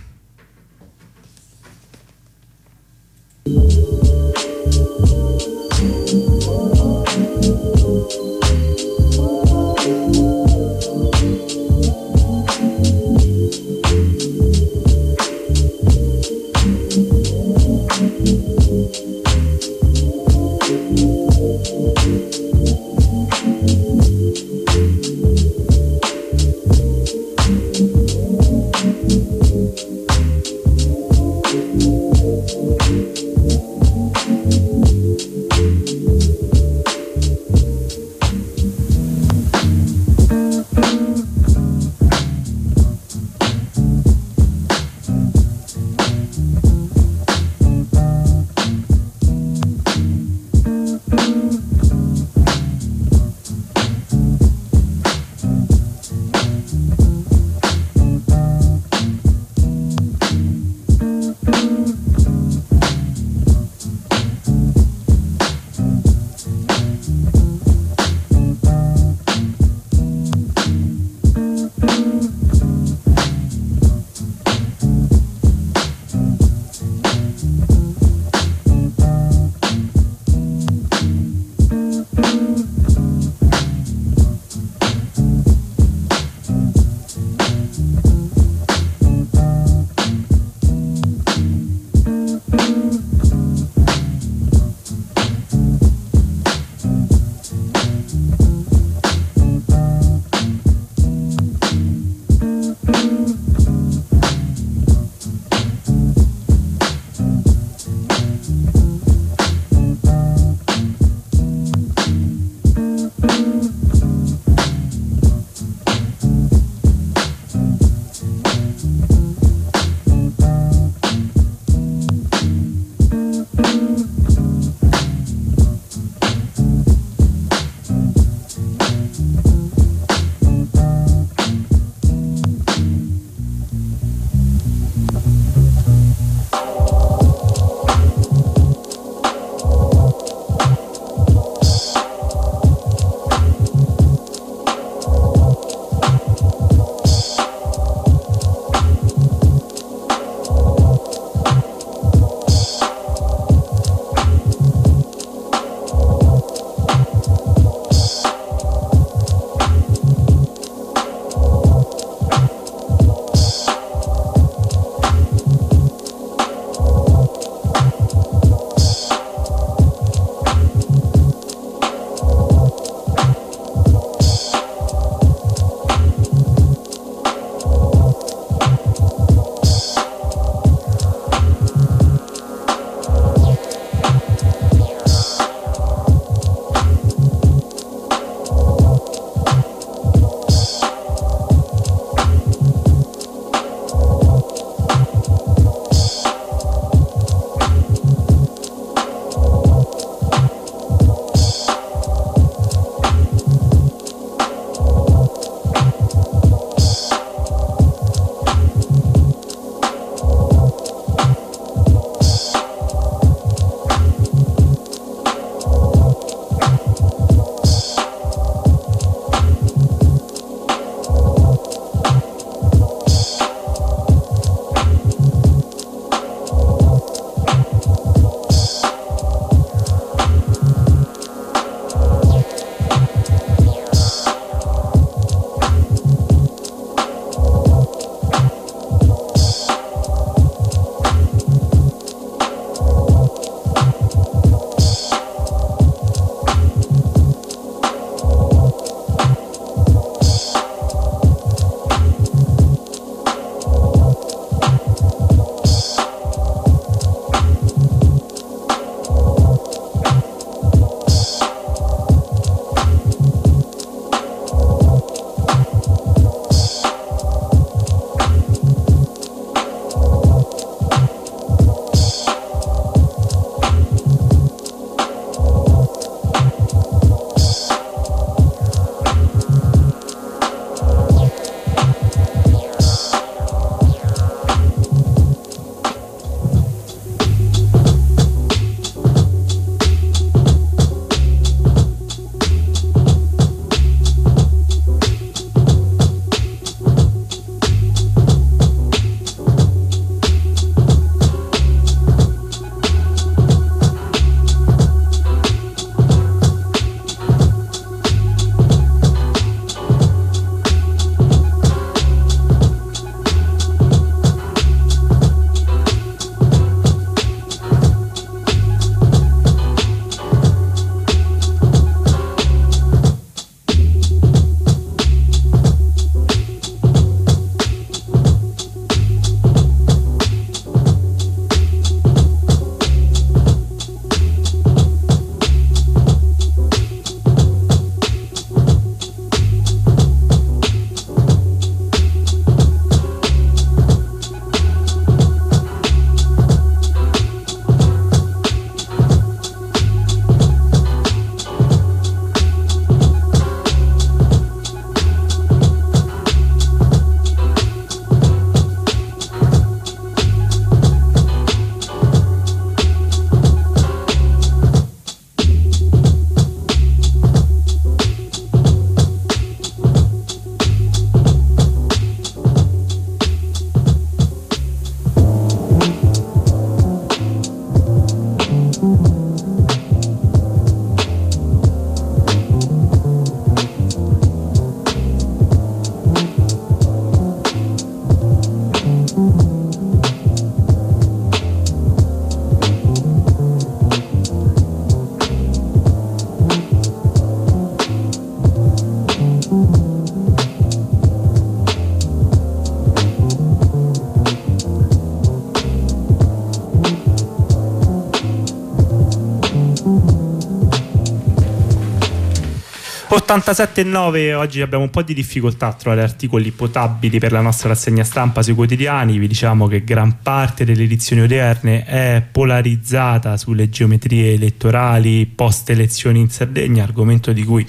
87,9 oggi abbiamo un po' di difficoltà a trovare articoli potabili per la nostra rassegna stampa sui quotidiani. Vi diciamo che gran parte delle edizioni odierne è polarizzata sulle geometrie elettorali post elezioni in Sardegna, argomento di cui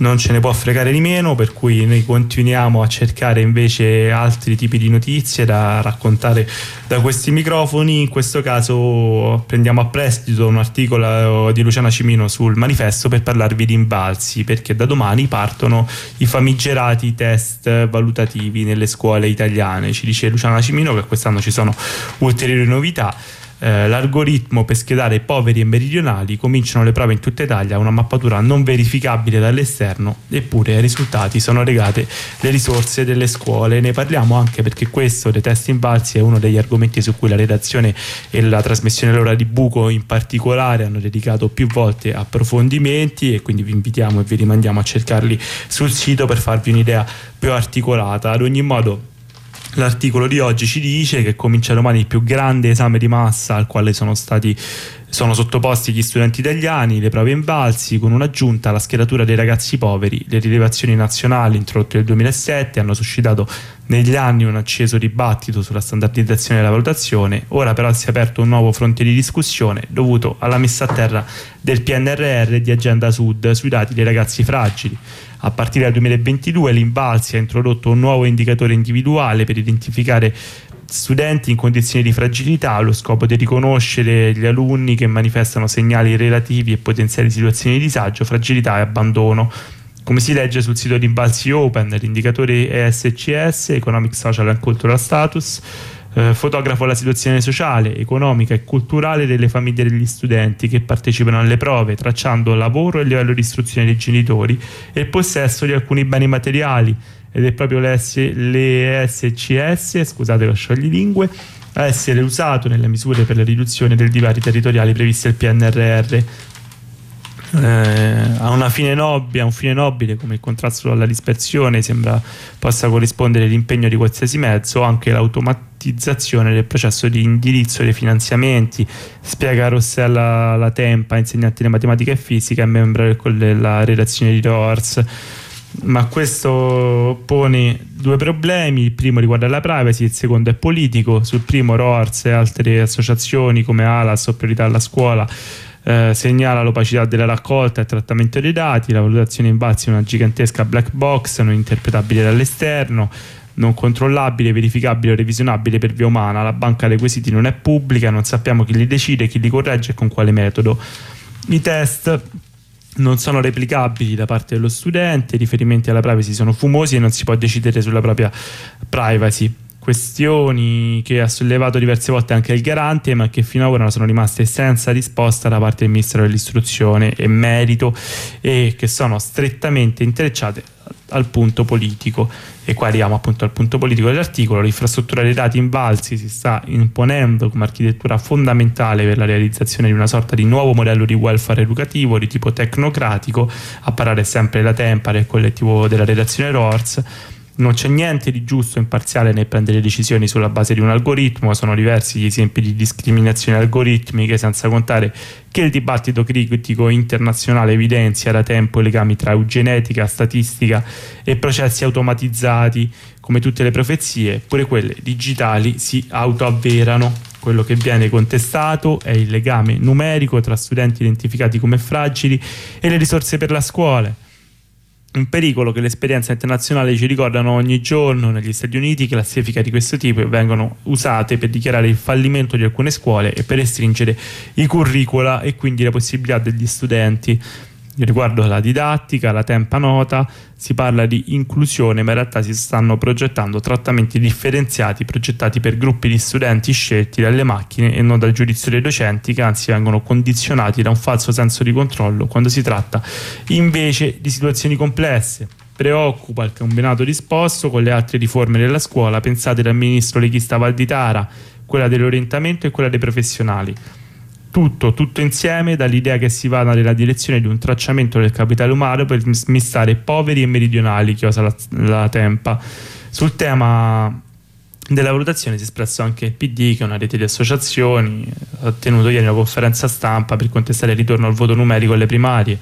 non ce ne può fregare di meno, per cui noi continuiamo a cercare invece altri tipi di notizie da raccontare da questi microfoni. In questo caso prendiamo a prestito un articolo di Luciana Cimino sul manifesto per parlarvi di imbalzi, perché da domani partono i famigerati test valutativi nelle scuole italiane. Ci dice Luciana Cimino che quest'anno ci sono ulteriori novità eh, l'algoritmo per schedare poveri e meridionali cominciano le prove in tutta Italia una mappatura non verificabile dall'esterno eppure ai risultati sono legate le risorse delle scuole. Ne parliamo anche perché questo dei test invalsi è uno degli argomenti su cui la redazione e la trasmissione l'ora di buco in particolare hanno dedicato più volte approfondimenti e quindi vi invitiamo e vi rimandiamo a cercarli sul sito per farvi un'idea più articolata. Ad ogni modo L'articolo di oggi ci dice che comincia domani il più grande esame di massa al quale sono stati sono sottoposti gli studenti italiani, le prove invalsi, con un'aggiunta alla scheratura dei ragazzi poveri. Le rilevazioni nazionali introdotte nel 2007 hanno suscitato negli anni un acceso dibattito sulla standardizzazione della valutazione, ora però si è aperto un nuovo fronte di discussione dovuto alla messa a terra del PNRR di Agenda Sud sui dati dei ragazzi fragili. A partire dal 2022 l'Invalsi ha introdotto un nuovo indicatore individuale per identificare studenti in condizioni di fragilità allo scopo di riconoscere gli alunni che manifestano segnali relativi e potenziali situazioni di disagio, fragilità e abbandono. Come si legge sul sito di Imbalsi Open, l'indicatore ESCS, Economic, Social and Cultural Status, eh, fotografo la situazione sociale, economica e culturale delle famiglie degli studenti che partecipano alle prove, tracciando lavoro e livello di istruzione dei genitori e possesso di alcuni beni materiali ed è proprio l'ESCS, scusate lo scioglilingue, a essere usato nelle misure per la riduzione del divario territoriali previste dal PNRR. Eh, a una fine nobile, un fine nobile come il contrasto alla dispersione sembra possa corrispondere l'impegno di qualsiasi mezzo, anche l'automatizzazione del processo di indirizzo dei finanziamenti, spiega Rossella La Tempa, insegnante di matematica e fisica e membro della redazione di ROARS ma questo pone due problemi, il primo riguarda la privacy, il secondo è politico, sul primo ROARS e altre associazioni come ALAS o Priorità alla Scuola eh, segnala l'opacità della raccolta e trattamento dei dati, la valutazione in base è una gigantesca black box non interpretabile dall'esterno, non controllabile, verificabile o revisionabile per via umana, la banca dei quesiti non è pubblica, non sappiamo chi li decide, chi li corregge e con quale metodo. I test non sono replicabili da parte dello studente, i riferimenti alla privacy sono fumosi e non si può decidere sulla propria privacy. Questioni che ha sollevato diverse volte anche il garante, ma che fino ad ora sono rimaste senza risposta da parte del Ministero dell'Istruzione e Merito e che sono strettamente intrecciate al punto politico. E qua arriviamo appunto al punto politico dell'articolo. L'infrastruttura dei dati invalsi si sta imponendo come architettura fondamentale per la realizzazione di una sorta di nuovo modello di welfare educativo di tipo tecnocratico a parare sempre la Tempare il collettivo della redazione RORS non c'è niente di giusto e imparziale nel prendere decisioni sulla base di un algoritmo, sono diversi gli esempi di discriminazione algoritmiche, senza contare che il dibattito critico internazionale evidenzia da tempo i legami tra eugenetica, statistica e processi automatizzati, come tutte le profezie, pure quelle digitali si autoavverano. Quello che viene contestato è il legame numerico tra studenti identificati come fragili e le risorse per la scuola un pericolo che l'esperienza internazionale ci ricordano ogni giorno negli Stati Uniti classifiche di questo tipo vengono usate per dichiarare il fallimento di alcune scuole e per restringere i curricula e quindi la possibilità degli studenti riguardo alla didattica, la tempa nota, si parla di inclusione, ma in realtà si stanno progettando trattamenti differenziati progettati per gruppi di studenti scelti dalle macchine e non dal giudizio dei docenti che anzi vengono condizionati da un falso senso di controllo quando si tratta invece di situazioni complesse. Preoccupa il combinato disposto con le altre riforme della scuola pensate dal ministro leghista Valditara, quella dell'orientamento e quella dei professionali tutto, tutto insieme dall'idea che si vada nella direzione di un tracciamento del capitale umano per smistare poveri e meridionali, chiosa la, la Tempa. Sul tema della valutazione si è espresso anche il PD, che è una rete di associazioni, ha tenuto ieri una conferenza stampa per contestare il ritorno al voto numerico alle primarie,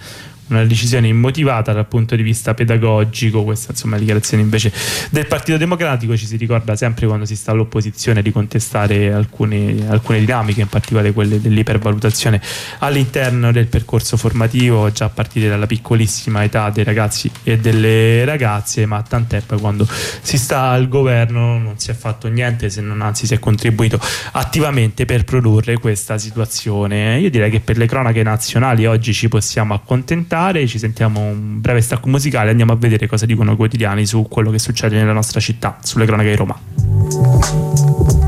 una decisione immotivata dal punto di vista pedagogico, questa insomma è la dichiarazione invece del Partito Democratico, ci si ricorda sempre quando si sta all'opposizione di contestare alcune, alcune dinamiche, in particolare quelle dell'ipervalutazione all'interno del percorso formativo, già a partire dalla piccolissima età dei ragazzi e delle ragazze, ma tant'è poi quando si sta al governo non si è fatto niente, se non anzi si è contribuito attivamente per produrre questa situazione. Io direi che per le cronache nazionali oggi ci possiamo accontentare ascoltare, ci sentiamo un breve stacco musicale, andiamo a vedere cosa dicono i quotidiani su quello che succede nella nostra città, sulle cronache di Roma.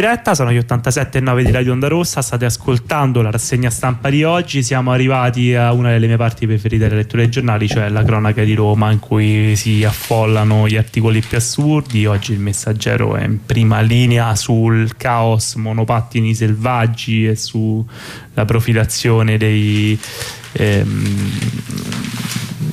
Diretta, sono gli 87.9 di Radio Onda Rossa, state ascoltando la rassegna stampa di oggi, siamo arrivati a una delle mie parti preferite della lettura dei giornali, cioè la cronaca di Roma in cui si affollano gli articoli più assurdi, oggi il messaggero è in prima linea sul caos monopattini selvaggi e sulla profilazione dei... Ehm,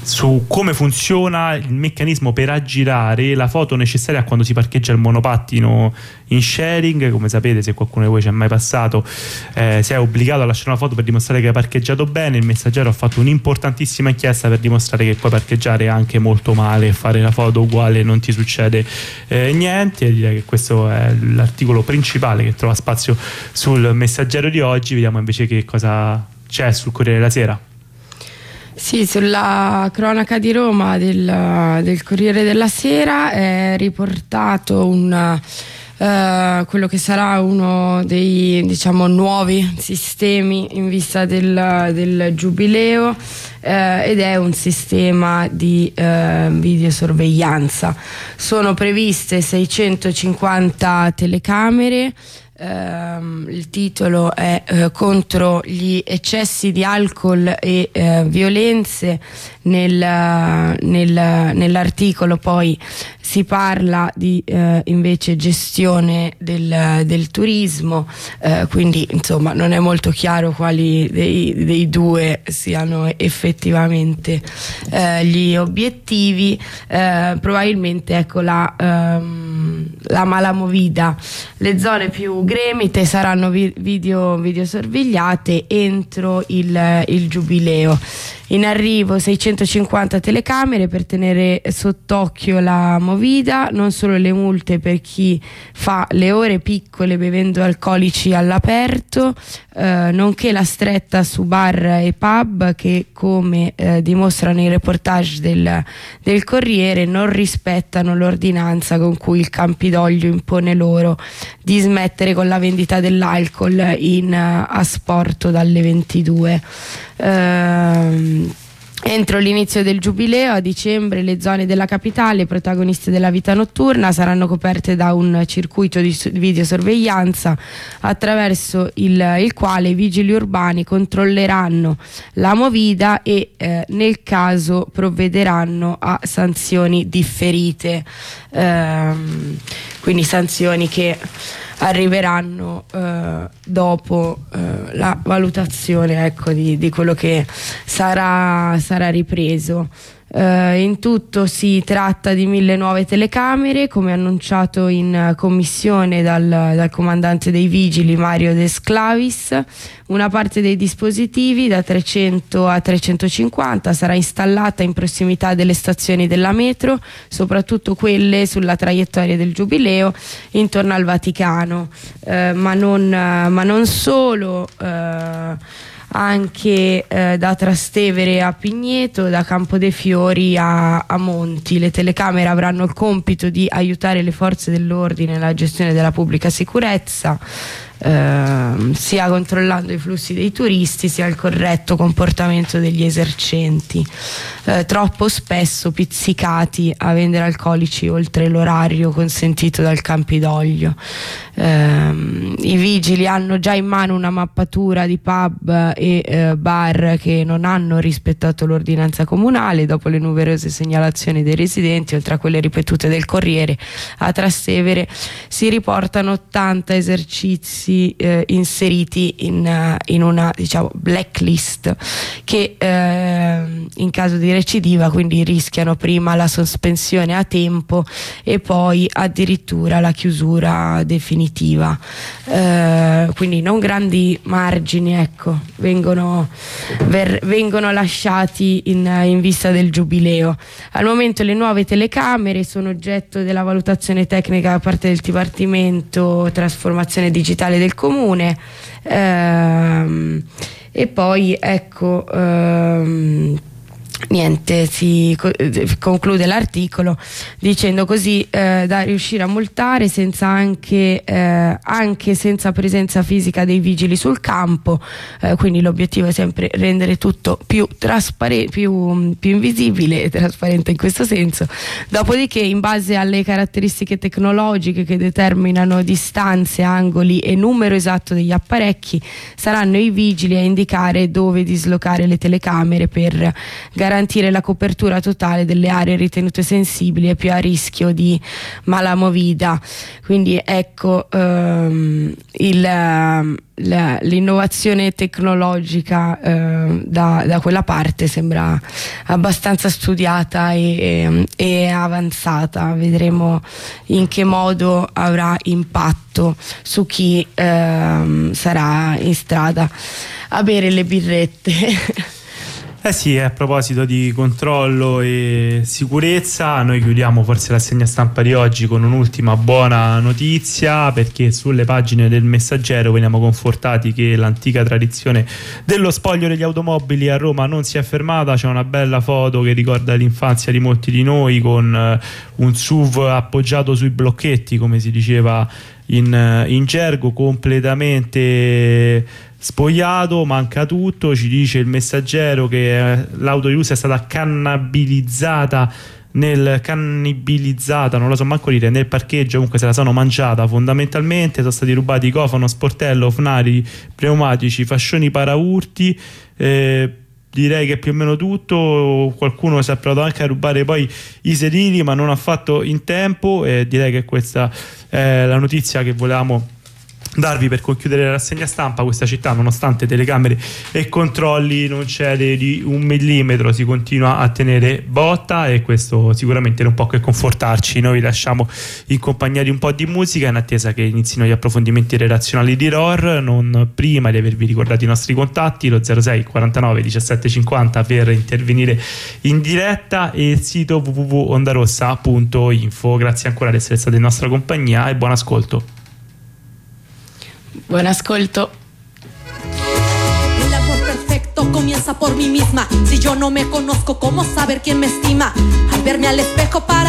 su come funziona il meccanismo per aggirare la foto necessaria quando si parcheggia il monopattino in sharing. Come sapete, se qualcuno di voi ci è mai passato, eh, si è obbligato a lasciare una foto per dimostrare che hai parcheggiato bene. Il messaggero ha fatto un'importantissima inchiesta per dimostrare che puoi parcheggiare anche molto male e fare la foto uguale non ti succede eh, niente. E direi che questo è l'articolo principale che trova spazio sul messaggero di oggi. Vediamo invece che cosa c'è sul Corriere della Sera. Sì, sulla cronaca di Roma del, del Corriere della Sera è riportato un, uh, quello che sarà uno dei diciamo, nuovi sistemi in vista del, del giubileo uh, ed è un sistema di uh, videosorveglianza. Sono previste 650 telecamere ehm, il titolo è eh, contro gli eccessi di alcol e eh, violenze nel, nel, nell'articolo poi si parla di eh, invece gestione del, del turismo eh, quindi insomma non è molto chiaro quali dei, dei due siano effettivamente eh, gli obiettivi. Eh, probabilmente ecco la, ehm, la malamovida. Le zone più gremite saranno vi- video, video sorvegliate entro il, il giubileo in arrivo 650 telecamere per tenere sott'occhio la movida, non solo le multe per chi fa le ore piccole bevendo alcolici all'aperto, eh, nonché la stretta su bar e pub che come eh, dimostrano i reportage del, del Corriere non rispettano l'ordinanza con cui il Campidoglio impone loro di smettere con la vendita dell'alcol in uh, asporto dalle 22. Ehm, Entro l'inizio del giubileo, a dicembre, le zone della capitale, protagoniste della vita notturna, saranno coperte da un circuito di videosorveglianza attraverso il, il quale i vigili urbani controlleranno la movida e eh, nel caso provvederanno a sanzioni differite, ehm, quindi sanzioni che arriveranno eh, dopo eh, la valutazione ecco, di, di, quello che sarà, sarà ripreso. Uh, in tutto si tratta di mille nuove telecamere, come annunciato in commissione dal, dal, comandante dei vigili Mario De Sclavis. Una parte dei dispositivi da 300 a 350 sarà installata in prossimità delle stazioni della metro, soprattutto quelle sulla traiettoria del Giubileo intorno al Vaticano, uh, ma, non, uh, ma, non, solo. Anche eh, da Trastevere a Pigneto, da Campo dei Fiori a, a, Monti. Le telecamere avranno il compito di aiutare le forze dell'ordine nella gestione della pubblica sicurezza, Ehm, sia controllando i flussi dei turisti sia il corretto comportamento degli esercenti. Eh, troppo spesso pizzicati a vendere alcolici oltre l'orario consentito dal Campidoglio. Eh, i vigili hanno già in mano una mappatura di pub e eh, bar che non hanno rispettato l'ordinanza comunale. Dopo le numerose segnalazioni dei residenti oltre a quelle ripetute del Corriere a Trastevere si riportano 80 esercizi stessi eh, inseriti in, uh, in, una diciamo, blacklist che eh, in caso di recidiva quindi rischiano prima la sospensione a tempo e poi addirittura la chiusura definitiva. Eh, quindi non grandi margini ecco, vengono, ver, vengono lasciati in, in vista del giubileo. Al momento le nuove telecamere sono oggetto della valutazione tecnica da parte del Dipartimento Trasformazione Digitale del comune. Ehm, e poi ecco ehm, niente, si conclude l'articolo dicendo così eh, da riuscire a multare senza anche, eh, anche, senza presenza fisica dei vigili sul campo, eh, quindi l'obiettivo è sempre rendere tutto più più, più invisibile e trasparente in questo senso. Dopodiché in base alle caratteristiche tecnologiche che determinano distanze, angoli e numero esatto degli apparecchi, saranno i vigili a indicare dove dislocare le telecamere per garantire garantire la copertura totale delle aree ritenute sensibili e più a rischio di malamovida. Quindi ecco ehm, il, l'innovazione tecnologica eh, da, da, quella parte sembra abbastanza studiata e, e, avanzata. Vedremo in che modo avrà impatto su chi eh, sarà in strada a bere le birrette. <laughs> Eh sì, a proposito di controllo e sicurezza, noi chiudiamo forse la segna stampa di oggi con un'ultima buona notizia perché sulle pagine del messaggero veniamo confortati che l'antica tradizione dello spoglio degli automobili a Roma non si è fermata, c'è una bella foto che ricorda l'infanzia di molti di noi con eh, un SUV appoggiato sui blocchetti come si diceva in, eh, in gergo completamente spogliato, manca tutto, ci dice il messaggero che eh, l'auto di Lusa è stata cannabilizzata nel cannibilizzata, non lo so manco dire, nel parcheggio comunque se la sono mangiata fondamentalmente, sono stati rubati cofono, sportello, fnari, pneumatici, fascioni paraurti, eh, direi che più o meno tutto, qualcuno si è provato anche a rubare poi i sedili ma non ha fatto in tempo e direi che questa è la notizia che volevamo darvi per concludere la rassegna stampa questa città nonostante telecamere e controlli non cede di un millimetro si continua a tenere botta e questo sicuramente non può che confortarci. Noi lasciamo in compagnia di un po' di musica in attesa che inizino gli approfondimenti relazionali di ROR non prima di avervi ricordato i nostri contatti lo 06 49 17 50 per intervenire in diretta e il sito www.ondarossa.info grazie ancora di essere stati in nostra compagnia e buon ascolto Buen ascolto. El amor perfecto comienza por mí misma. Si yo no me conozco, ¿cómo saber quién me estima? Al verme al espejo para